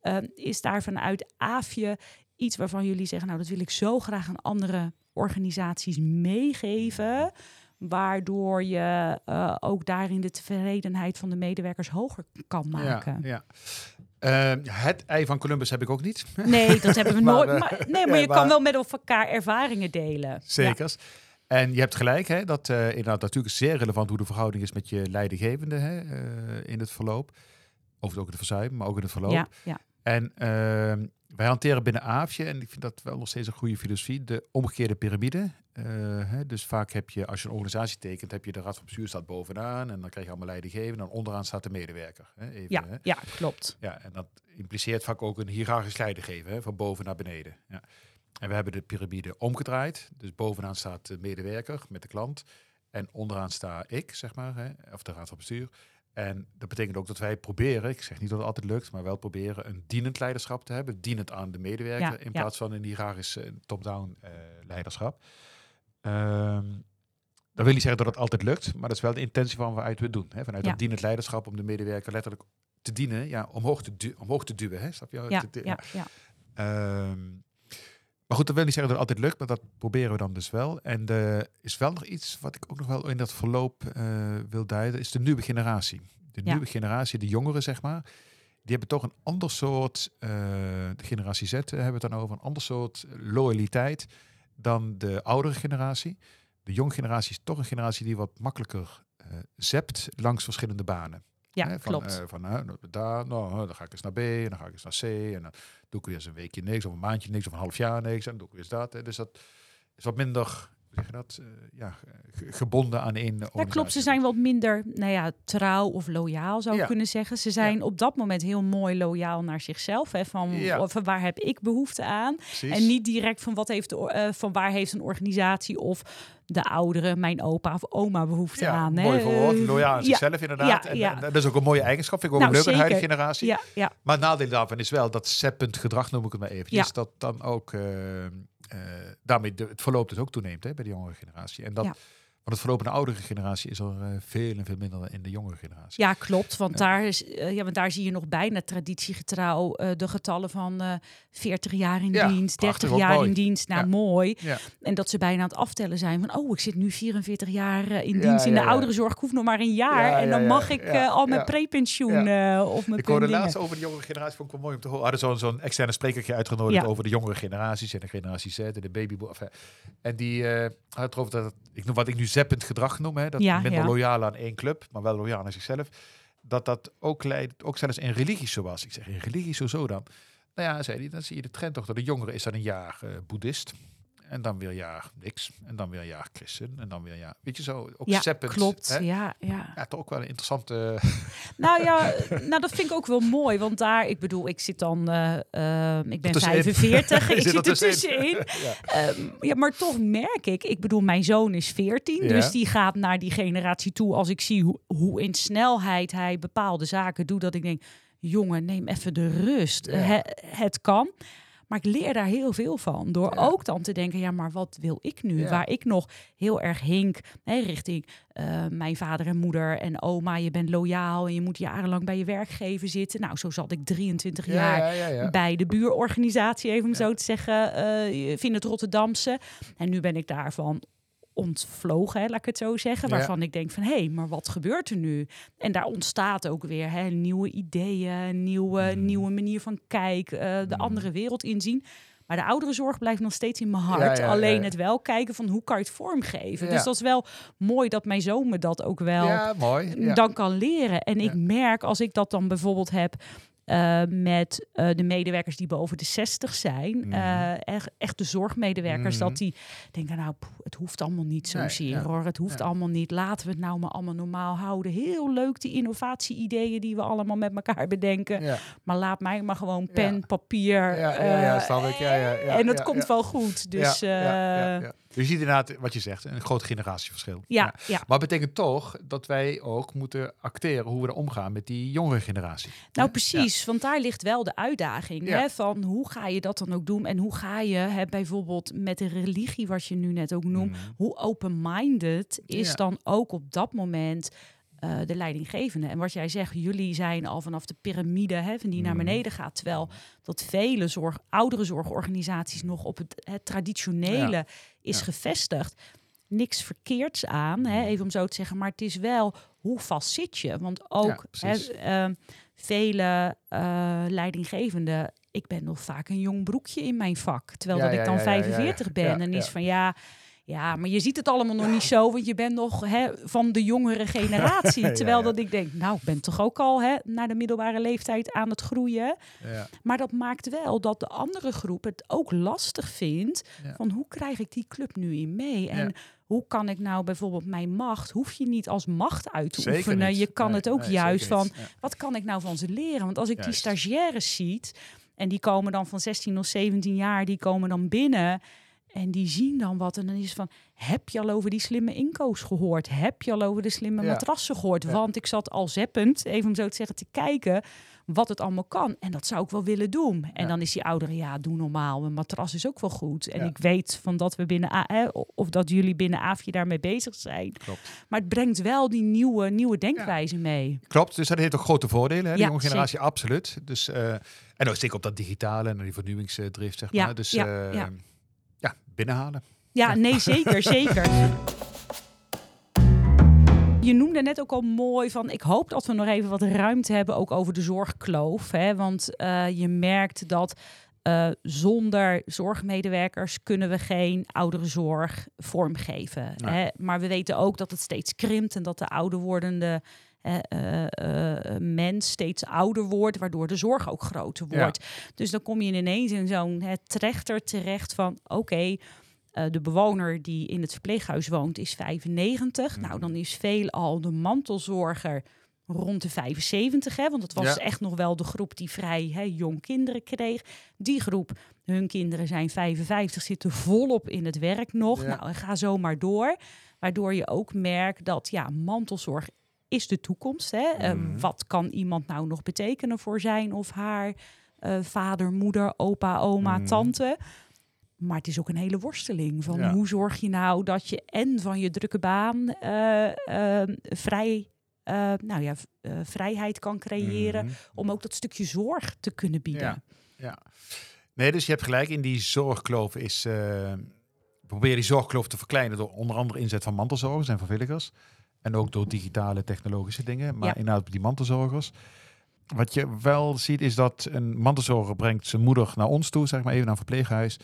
Eh, is daar vanuit AFje iets waarvan jullie zeggen, nou dat wil ik zo graag aan andere organisaties meegeven, waardoor je eh, ook daarin de tevredenheid van de medewerkers hoger kan maken. Ja, ja. Eh, het ei van Columbus heb ik ook niet. Nee, dat hebben we Maar, nooit. eh, Maar, nee, maar ja, je maar- kan wel met elkaar ervaringen delen. Ja. Zekers. En je hebt gelijk, hè, dat eh inderdaad natuurlijk zeer relevant hoe de verhouding is met je leidinggevende hè, in het verloop. Of ook in het verzuim, maar ook in het verloop. Ja, ja. En ehm, wij hanteren binnen AAFje, en ik vind dat wel nog steeds een goede filosofie, de omgekeerde piramide. Eh, hè, dus vaak heb je, als je een organisatie tekent, heb je de raad van bestuur staat bovenaan en dan krijg je allemaal leidinggevenden en onderaan staat de medewerker. Hè, even, Ja, hè. ja, klopt. Ja, en dat impliceert vaak ook een hiërarchisch leidinggeven, van boven naar beneden. Ja. En we hebben de piramide omgedraaid. Dus bovenaan staat de medewerker met de klant. En onderaan sta ik, zeg maar, hè, of de raad van bestuur. En dat betekent ook dat wij proberen, ik zeg niet dat het altijd lukt, maar wel proberen een dienend leiderschap te hebben. Dienend aan de medewerker, Ja, in ja. plaats van een hiërarchisch top-down eh, leiderschap. Ehm dat wil niet zeggen dat het altijd lukt, maar dat is wel de intentie van waaruit we het doen. Hè? Vanuit Ja. dat dienend leiderschap om de medewerker letterlijk te dienen, ja, omhoog te, du omhoog te duwen. Hè? Snap je? Ja, Te- ja, ja. Maar goed, dat wil niet zeggen dat het altijd lukt, maar dat proberen we dan dus wel. En er is wel nog iets wat ik ook nog wel in dat verloop eh, wil duiden, is de nieuwe generatie. De Ja. nieuwe generatie, de jongeren zeg maar, die hebben toch een ander soort, eh, de generatie Z eh, hebben we het dan over, een ander soort loyaliteit dan de oudere generatie. De jonge generatie is toch een generatie die wat makkelijker eh zept langs verschillende banen. Ja, Hè, van, klopt. van nou, daar, nou, dan ga ik eens naar B en dan ga ik eens naar C en dan doe ik weer eens een weekje niks of een maandje niks of een half jaar niks en doe ik weer eens dat. Hè. Dus dat is wat minder, zeg je dat, eh, ja, ge- gebonden aan één Ja, klopt. Ze zijn wat minder nou ja, trouw of loyaal, zou ik Ja. kunnen zeggen. Ze zijn op dat moment heel mooi loyaal naar zichzelf. Hè, van, Ja. van waar heb ik behoefte aan? Precies. En niet direct van, wat heeft de, eh, van waar heeft een organisatie of de ouderen, mijn opa of oma behoefte ja, aan. mooi verwoord, loyaal aan ja, zichzelf inderdaad. en, dat is ook een mooie eigenschap, vind ik ook Nou, een leuke huidige zeker. generatie. Maar het nadeel daarvan is wel dat zeppend gedrag, noem ik het maar eventjes, dat dan ook eh, eh, daarmee de, het verloop dus ook toeneemt hè, bij de jongere generatie. En dat, het verloop in de oudere generatie is er eh, veel en veel minder dan in de jongere generatie. ja, klopt. Want, Ja. Daar is, eh, ja, want daar zie je nog bijna traditiegetrouw eh, de getallen van eh 40 jaar in Ja, dienst, prachtig, 30 ook jaar mooi. in dienst. Nou, mooi. En dat ze bijna aan het aftellen zijn van, oh, ik zit nu 44 jaar in dienst in de ja. ouderenzorg. Ik hoef nog maar een jaar Ja, en dan mag ik al mijn prepensioen of mijn Ik hoorde laatst over de jongere generatie, vond ik wel mooi om te horen. Hadden zo'n zo'n externe sprekertje uitgenodigd over de jongere generaties en de generatie Z en de babyboom. En die had het erover dat, ik noem wat ik nu zeppend gedrag noem, hè, dat Ja, minder ja. loyaal aan één club, maar wel loyaal aan zichzelf. Dat dat ook leidt, ook zelfs in religies zo was. Ik zeg, in religies hoezo dan? Nou ja, zei hij, dan zie je de trend toch dat de jongere is dan een jaar eh boeddhist. En dan weer jaar niks. En dan weer jaar christen. En dan weer jaar... Weet je zo, ook Ja, zeppend. klopt. hè? Ja, ja. Ja, toch ook wel een interessante... Nou ja, nou dat vind ik ook wel mooi. Want daar, ik bedoel, ik zit dan, eh, eh, ik ben Ertussenin. 45. Je ik zit er tussenin. ja. Ehm, ja, maar toch merk ik, ik bedoel, mijn zoon is 14, Ja. dus die gaat naar die generatie toe. Als ik zie hoe, hoe in snelheid hij bepaalde zaken doet, dat ik denk, jongen, neem even de rust. Ja. Het kan. Maar ik leer daar heel veel van. Door Ja. ook dan te denken, ja, maar wat wil ik nu? Ja. Waar ik nog heel erg hink hè, richting eh, mijn vader en moeder en oma. Je bent loyaal en je moet jarenlang bij je werkgever zitten. Nou, zo zat ik 23 jaar Ja, ja, ja, ja. bij de buurorganisatie, even om zo te zeggen, eh vind het Rotterdamse. En nu ben ik daarvan ontvlogen, hè, laat ik het zo zeggen. Ja. Waarvan ik denk van, hé, hey, maar wat gebeurt er nu? En daar ontstaat ook weer hè, nieuwe ideeën, nieuwe, Mhm. nieuwe manier van kijken, eh, de Mhm. andere wereld inzien. Maar de ouderenzorg blijft nog steeds in mijn hart. Ja, ja, Alleen ja. het wel kijken van hoe kan je het vormgeven. Dus dat is wel mooi dat mijn zoon me dat ook wel Ja, mooi. Ja. dan kan leren. En ik merk als ik dat dan bijvoorbeeld heb eh, met eh, de medewerkers die boven de 60 zijn, eh, echt, echt de zorgmedewerkers, Mhm. dat die denken, nou, poeh, het hoeft allemaal niet Nee, zozeer ja. hoor. Het hoeft Ja. allemaal niet. Laten we het nou maar allemaal normaal houden. Heel leuk die innovatie-ideeën die we allemaal met elkaar bedenken. Ja. Maar laat mij maar gewoon pen, papier. Ja, ja, ja, snap ik. Ja, ja, ja, en het ja, komt wel goed. Dus je ziet inderdaad wat je zegt, een groot generatieverschil. ja, ja. Maar het betekent toch dat wij ook moeten acteren hoe we er omgaan met die jongere generatie. Nou, precies. Want daar ligt wel de uitdaging. Hè, van hoe ga je dat dan ook doen? En hoe ga je hè, bijvoorbeeld met de religie, wat je nu net ook noemt, Mm. hoe open-minded is dan ook op dat moment eh, de leidinggevende? En wat jij zegt, jullie zijn al vanaf de piramide hè, van die naar Mhm. beneden gaat. Terwijl dat vele zorg, oudere zorgorganisaties nog op het, het traditionele is Ja. gevestigd. Niks verkeerds aan, hè, even om zo te zeggen. Maar het is wel, hoe vast zit je? Want ook hè, ehm, vele eh, leidinggevenden... Ik ben nog vaak een jong broekje in mijn vak. Terwijl dat ik dan ja, ja, ja, 45 ben. en is van ja... Ja, maar je ziet het allemaal nog niet zo, want je bent nog hè, van de jongere generatie. Terwijl ja. dat ik denk, nou, ik ben toch ook al hè, naar de middelbare leeftijd aan het groeien. Ja. Maar dat maakt wel dat de andere groep het ook lastig vindt. Van hoe krijg ik die club nu in mee? En hoe kan ik nou bijvoorbeeld mijn macht, hoef je niet als macht uit te Zeker oefenen. niet. Je kan Nee, het ook nee, juist van, wat kan ik nou van ze leren? Want als ik die stagiaires ziet, en die komen dan van 16 of 17 jaar, die komen dan binnen. En die zien dan wat. En dan is het van, heb je al over die slimme inkoos gehoord? Heb je al over de slimme Ja. matrassen gehoord? Ja. Want ik zat al zeppend, even om zo te zeggen, te kijken wat het allemaal kan. En dat zou ik wel willen doen. En Ja. dan is die oudere, ja, doe normaal. Een matras is ook wel goed. En ik weet van dat we binnen, A- of dat jullie binnen AFje daarmee bezig zijn. Klopt. Maar het brengt wel die nieuwe, nieuwe denkwijze mee. Klopt, dus dat heeft ook grote voordelen, hè, die Ja, jonge generatie, absoluut. Dus, eh, en ook zeker op dat digitale en die vernieuwingsdrift, zeg Ja, maar. Dus eh, binnenhalen. Ja, nee, zeker, zeker. Je noemde net ook al mooi van, ik hoop dat we nog even wat ruimte hebben ook over de zorgkloof. Hè? Want eh, je merkt dat eh, zonder zorgmedewerkers kunnen we geen ouderenzorg vormgeven. Nee. Hè? Maar we weten ook dat het steeds krimpt en dat de ouder wordende mens steeds ouder wordt, waardoor de zorg ook groter Ja. wordt. Dus dan kom je ineens in zo'n trechter terecht van, oké, eh, de bewoner die in het verpleeghuis woont is 95. Mhm. Nou, dan is veelal de mantelzorger rond de 75. Hè, want dat was Ja. echt nog wel de groep die vrij hè, jong kinderen kreeg. Die groep, hun kinderen zijn 55, zitten volop in het werk nog. Ja. Nou, en ga zo maar door. Waardoor je ook merkt dat ja, mantelzorg is de toekomst. Hè? Eh, Mhm. wat kan iemand nou nog betekenen voor zijn of haar eh, vader, moeder, opa, oma, Mhm. tante? Maar het is ook een hele worsteling van Ja. hoe zorg je nou dat je en van je drukke baan eh, eh, vrij, eh, nou ja, vrijheid kan creëren Mhm. om ook dat stukje zorg te kunnen bieden. Ja. Ja. Nee, dus je hebt gelijk. In die zorgkloof is... we proberen die zorgkloof te verkleinen door onder andere inzet van mantelzorgers en vrijwilligers. En ook door digitale technologische dingen. Maar Ja. inderdaad die mantelzorgers. Wat je wel ziet is dat een mantelzorger brengt zijn moeder naar ons toe, zeg maar even naar een verpleeghuis.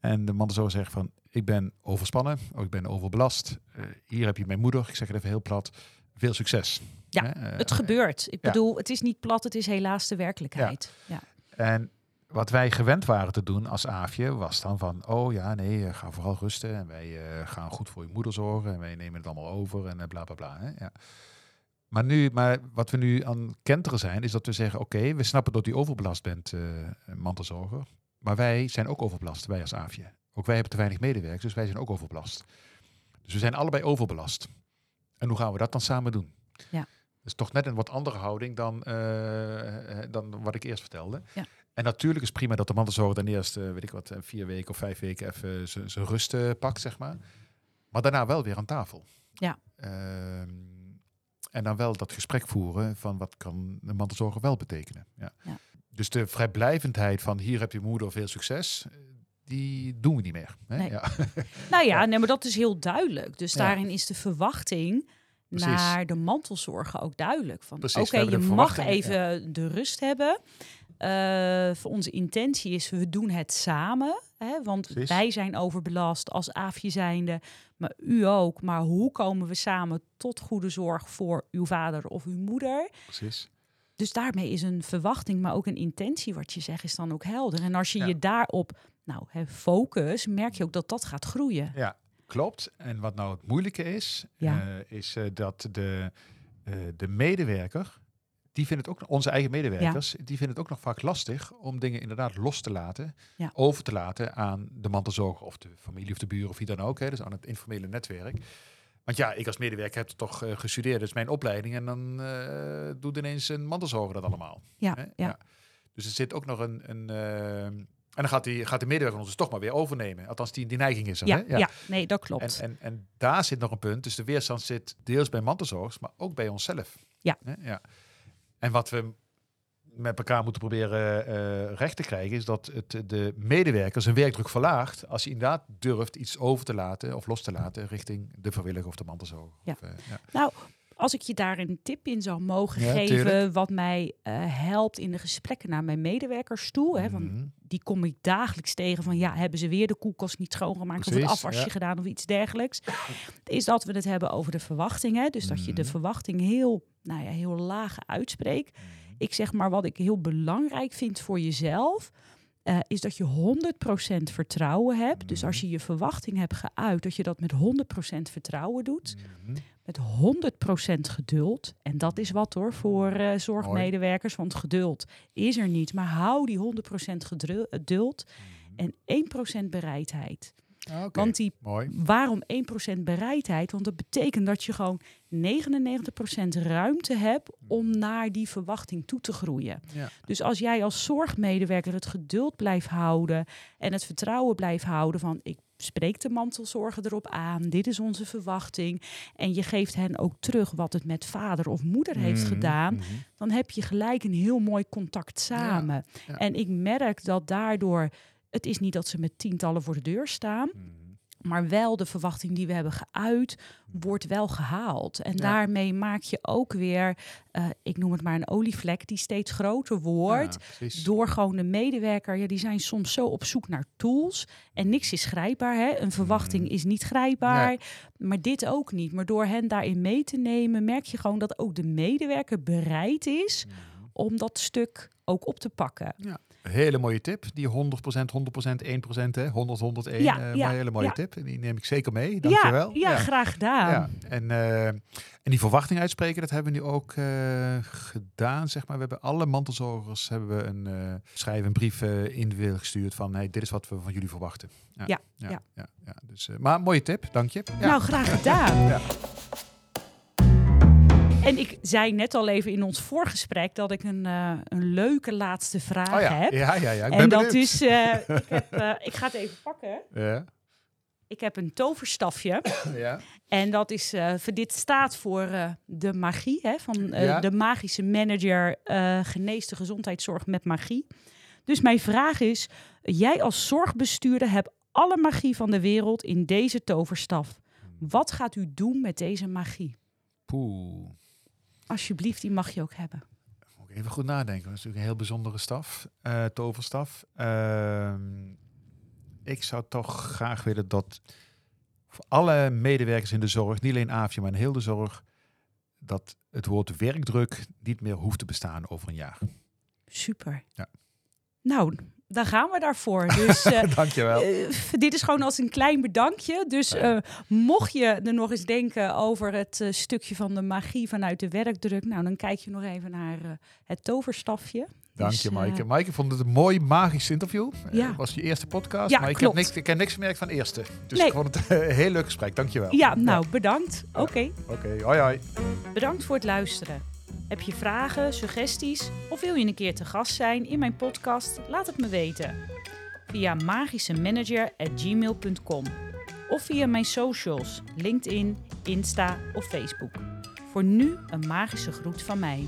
En de mantelzorger zegt van, ik ben overspannen, of ik ben overbelast. Eh, hier heb je mijn moeder, ik zeg het even heel plat. Veel succes. Ja, Hè? Eh, Het gebeurt. Ik ja. bedoel, het is niet plat, het is helaas de werkelijkheid. Ja. En wat wij gewend waren te doen als Aafje was dan van, oh ja, nee, eh, ga vooral rusten en wij eh, gaan goed voor je moeder zorgen en wij nemen het allemaal over en eh, bla bla bla. Hè? Ja. Maar, nu, maar wat we nu aan kenteren zijn, is dat we zeggen, oké, we snappen dat u overbelast bent, mantelzorger, maar wij zijn ook overbelast, wij als Aafje. Ook wij hebben te weinig medewerkers, dus wij zijn ook overbelast. Dus we zijn allebei overbelast. En hoe gaan we dat dan samen doen? Ja. Dat is toch net een wat andere houding dan, dan wat ik eerst vertelde. Ja. En natuurlijk is prima dat de mantelzorger dan eerst, eh, weet ik wat, eh, vier weken of vijf weken even zijn rust eh, pakt, zeg maar. Maar daarna wel weer aan tafel. Ja. Ehm, en dan wel dat gesprek voeren van wat kan de mantelzorger wel betekenen. Ja. Ja. Dus de vrijblijvendheid van hier heb je moeder veel succes, die doen we niet meer. Hè? Nee. Ja. Nou ja, nee, maar dat is heel duidelijk. Dus Ja. daarin is de verwachting Precies. naar de mantelzorger ook duidelijk. Van oké, je mag even de rust hebben. Eh, voor onze intentie is, we doen het samen. Hè, want Precies. wij zijn overbelast als aafje zijnde, maar u ook. Maar hoe komen we samen tot goede zorg voor uw vader of uw moeder? Precies. Dus daarmee is een verwachting, maar ook een intentie, wat je zegt, is dan ook helder. En als je Ja. je daarop nou, hè, focus, merk je ook dat dat gaat groeien. Ja, klopt. En wat nou het moeilijke is, Ja. eh, is eh, dat de, de medewerker, die vindt het ook, onze eigen medewerkers, die vinden het ook nog vaak lastig om dingen inderdaad los te laten, Ja. over te laten aan de mantelzorger of de familie of de buren of wie dan ook, hè, dus aan het informele netwerk. Want ja, ik als medewerker heb het toch eh, gestudeerd, dus mijn opleiding, en dan eh, doet ineens een mantelzorger dat allemaal. Ja, Hè? ja. Dus er zit ook nog een. een eh, en dan gaat, die, gaat de medewerker ons dus toch maar weer overnemen. Althans, die, die neiging is er. Ja, hè? ja. nee, dat klopt. En, en, en daar zit nog een punt. Dus de weerstand zit deels bij mantelzorgers, maar ook bij onszelf. Ja. Hè? ja. En wat we met elkaar moeten proberen eh, recht te krijgen, is dat het de medewerker zijn werkdruk verlaagt als hij inderdaad durft iets over te laten of los te laten richting de vrijwilliger of de mantelzorger. Ja. Of, eh, ja. Nou, als ik je daar een tip in zou mogen Ja, geven, tuurlijk. wat mij eh, helpt in de gesprekken naar mijn medewerkers toe, hè, want Mhm. die kom ik dagelijks tegen van ja, hebben ze weer de koelkast niet schoongemaakt of het Precies, afwasje ja. gedaan of iets dergelijks, is dat we het hebben over de verwachtingen. Dus dat je de Mhm. verwachting heel, nou ja, heel laag uitspreekt. Mhm. Ik zeg maar wat ik heel belangrijk vind voor jezelf. eh, is dat je 100% vertrouwen hebt. Dus als Mhm. je je verwachting hebt geuit, dat je dat met 100% vertrouwen doet Mhm. met 100% geduld. En dat is wat hoor voor eh, zorgmedewerkers, want geduld is er niet. Maar hou die 100% gedru- geduld en 1% bereidheid. Want die, Mooi. waarom 1% bereidheid? Want dat betekent dat je gewoon 99% ruimte hebt om naar die verwachting toe te groeien. Ja. Dus als jij als zorgmedewerker het geduld blijft houden en het vertrouwen blijft houden van ik spreek de mantelzorger erop aan, dit is onze verwachting en je geeft hen ook terug wat het met vader of moeder heeft Mhm, gedaan, mhm. dan heb je gelijk een heel mooi contact samen. ja. En ik merk dat daardoor, het is niet dat ze met tientallen voor de deur staan, Mhm. maar wel de verwachting die we hebben geuit, wordt wel gehaald. En Ja. daarmee maak je ook weer, eh, ik noem het maar een olievlek, die steeds groter wordt. Ja. Door gewoon de medewerker, ja, die zijn soms zo op zoek naar tools. En niks is grijpbaar. Hè? Een verwachting Mhm. is niet grijpbaar. Maar dit ook niet. Maar door hen daarin mee te nemen, merk je gewoon dat ook de medewerker bereid is Mhm. om dat stuk ook op te pakken. Hele mooie tip. Die 100%, 100%, 1%, hè? 100, 101. Ja, eh, ja, maar hele mooie ja. tip. Die neem ik zeker mee. Dankjewel. Ja, ja, graag gedaan. Ja, en, eh, en die verwachting uitspreken, dat hebben we nu ook eh, gedaan. Zeg maar. We hebben alle mantelzorgers hebben we een schrijven, een brief individueel gestuurd van hey, dit is wat we van jullie verwachten. Ja, ja, ja. Dus, maar mooie tip, dank je. Ja. Nou, graag gedaan. En ik zei net al even in ons voorgesprek dat ik een, eh, een leuke laatste vraag oh ja. heb. ja, ja, ja. Ik en dat benieuwd. is, eh, ik, heb, eh, ik ga het even pakken. Ja, Ik heb een toverstafje. ja. En dat is, eh, voor dit staat voor eh, de magie, hè, van eh, Ja. de magische manager uh, geneest de gezondheidszorg met magie. Dus mijn vraag is, jij als zorgbestuurder hebt alle magie van de wereld in deze toverstaf. Wat gaat u doen met deze magie? Poeh. Alsjeblieft, die mag je ook hebben. Moet ik even goed nadenken. Dat is natuurlijk een heel bijzondere staf, eh, toverstaf. Ehm, ik zou toch graag willen dat voor alle medewerkers in de zorg, niet alleen AFJ, maar in heel de zorg, dat het woord werkdruk niet meer hoeft te bestaan over een jaar. Super. Ja. Nou, dan gaan we daarvoor. Dus uh, Dankjewel. Uh, dit is gewoon als een klein bedankje. Dus uh, mocht je er nog eens denken over het stukje van de magie vanuit de werkdruk, nou dan kijk je nog even naar het toverstafje. Dank Dus, je, eh, Maaike. Maaike vond het een mooi, magisch interview. Ja. Het was je eerste podcast, Ja, maar ik heb, niks, ik heb niks gemerkt van eerste. Dus Nee. ik vond het een heel leuk gesprek. Dankjewel. Ja, nou bedankt. Oké. Oké, hoi hoi. Bedankt voor het luisteren. Heb je vragen, suggesties of wil je een keer te gast zijn in mijn podcast? Laat het me weten. Via magischemanager@gmail.com of via mijn socials, LinkedIn, Insta of Facebook. Voor nu een magische groet van mij.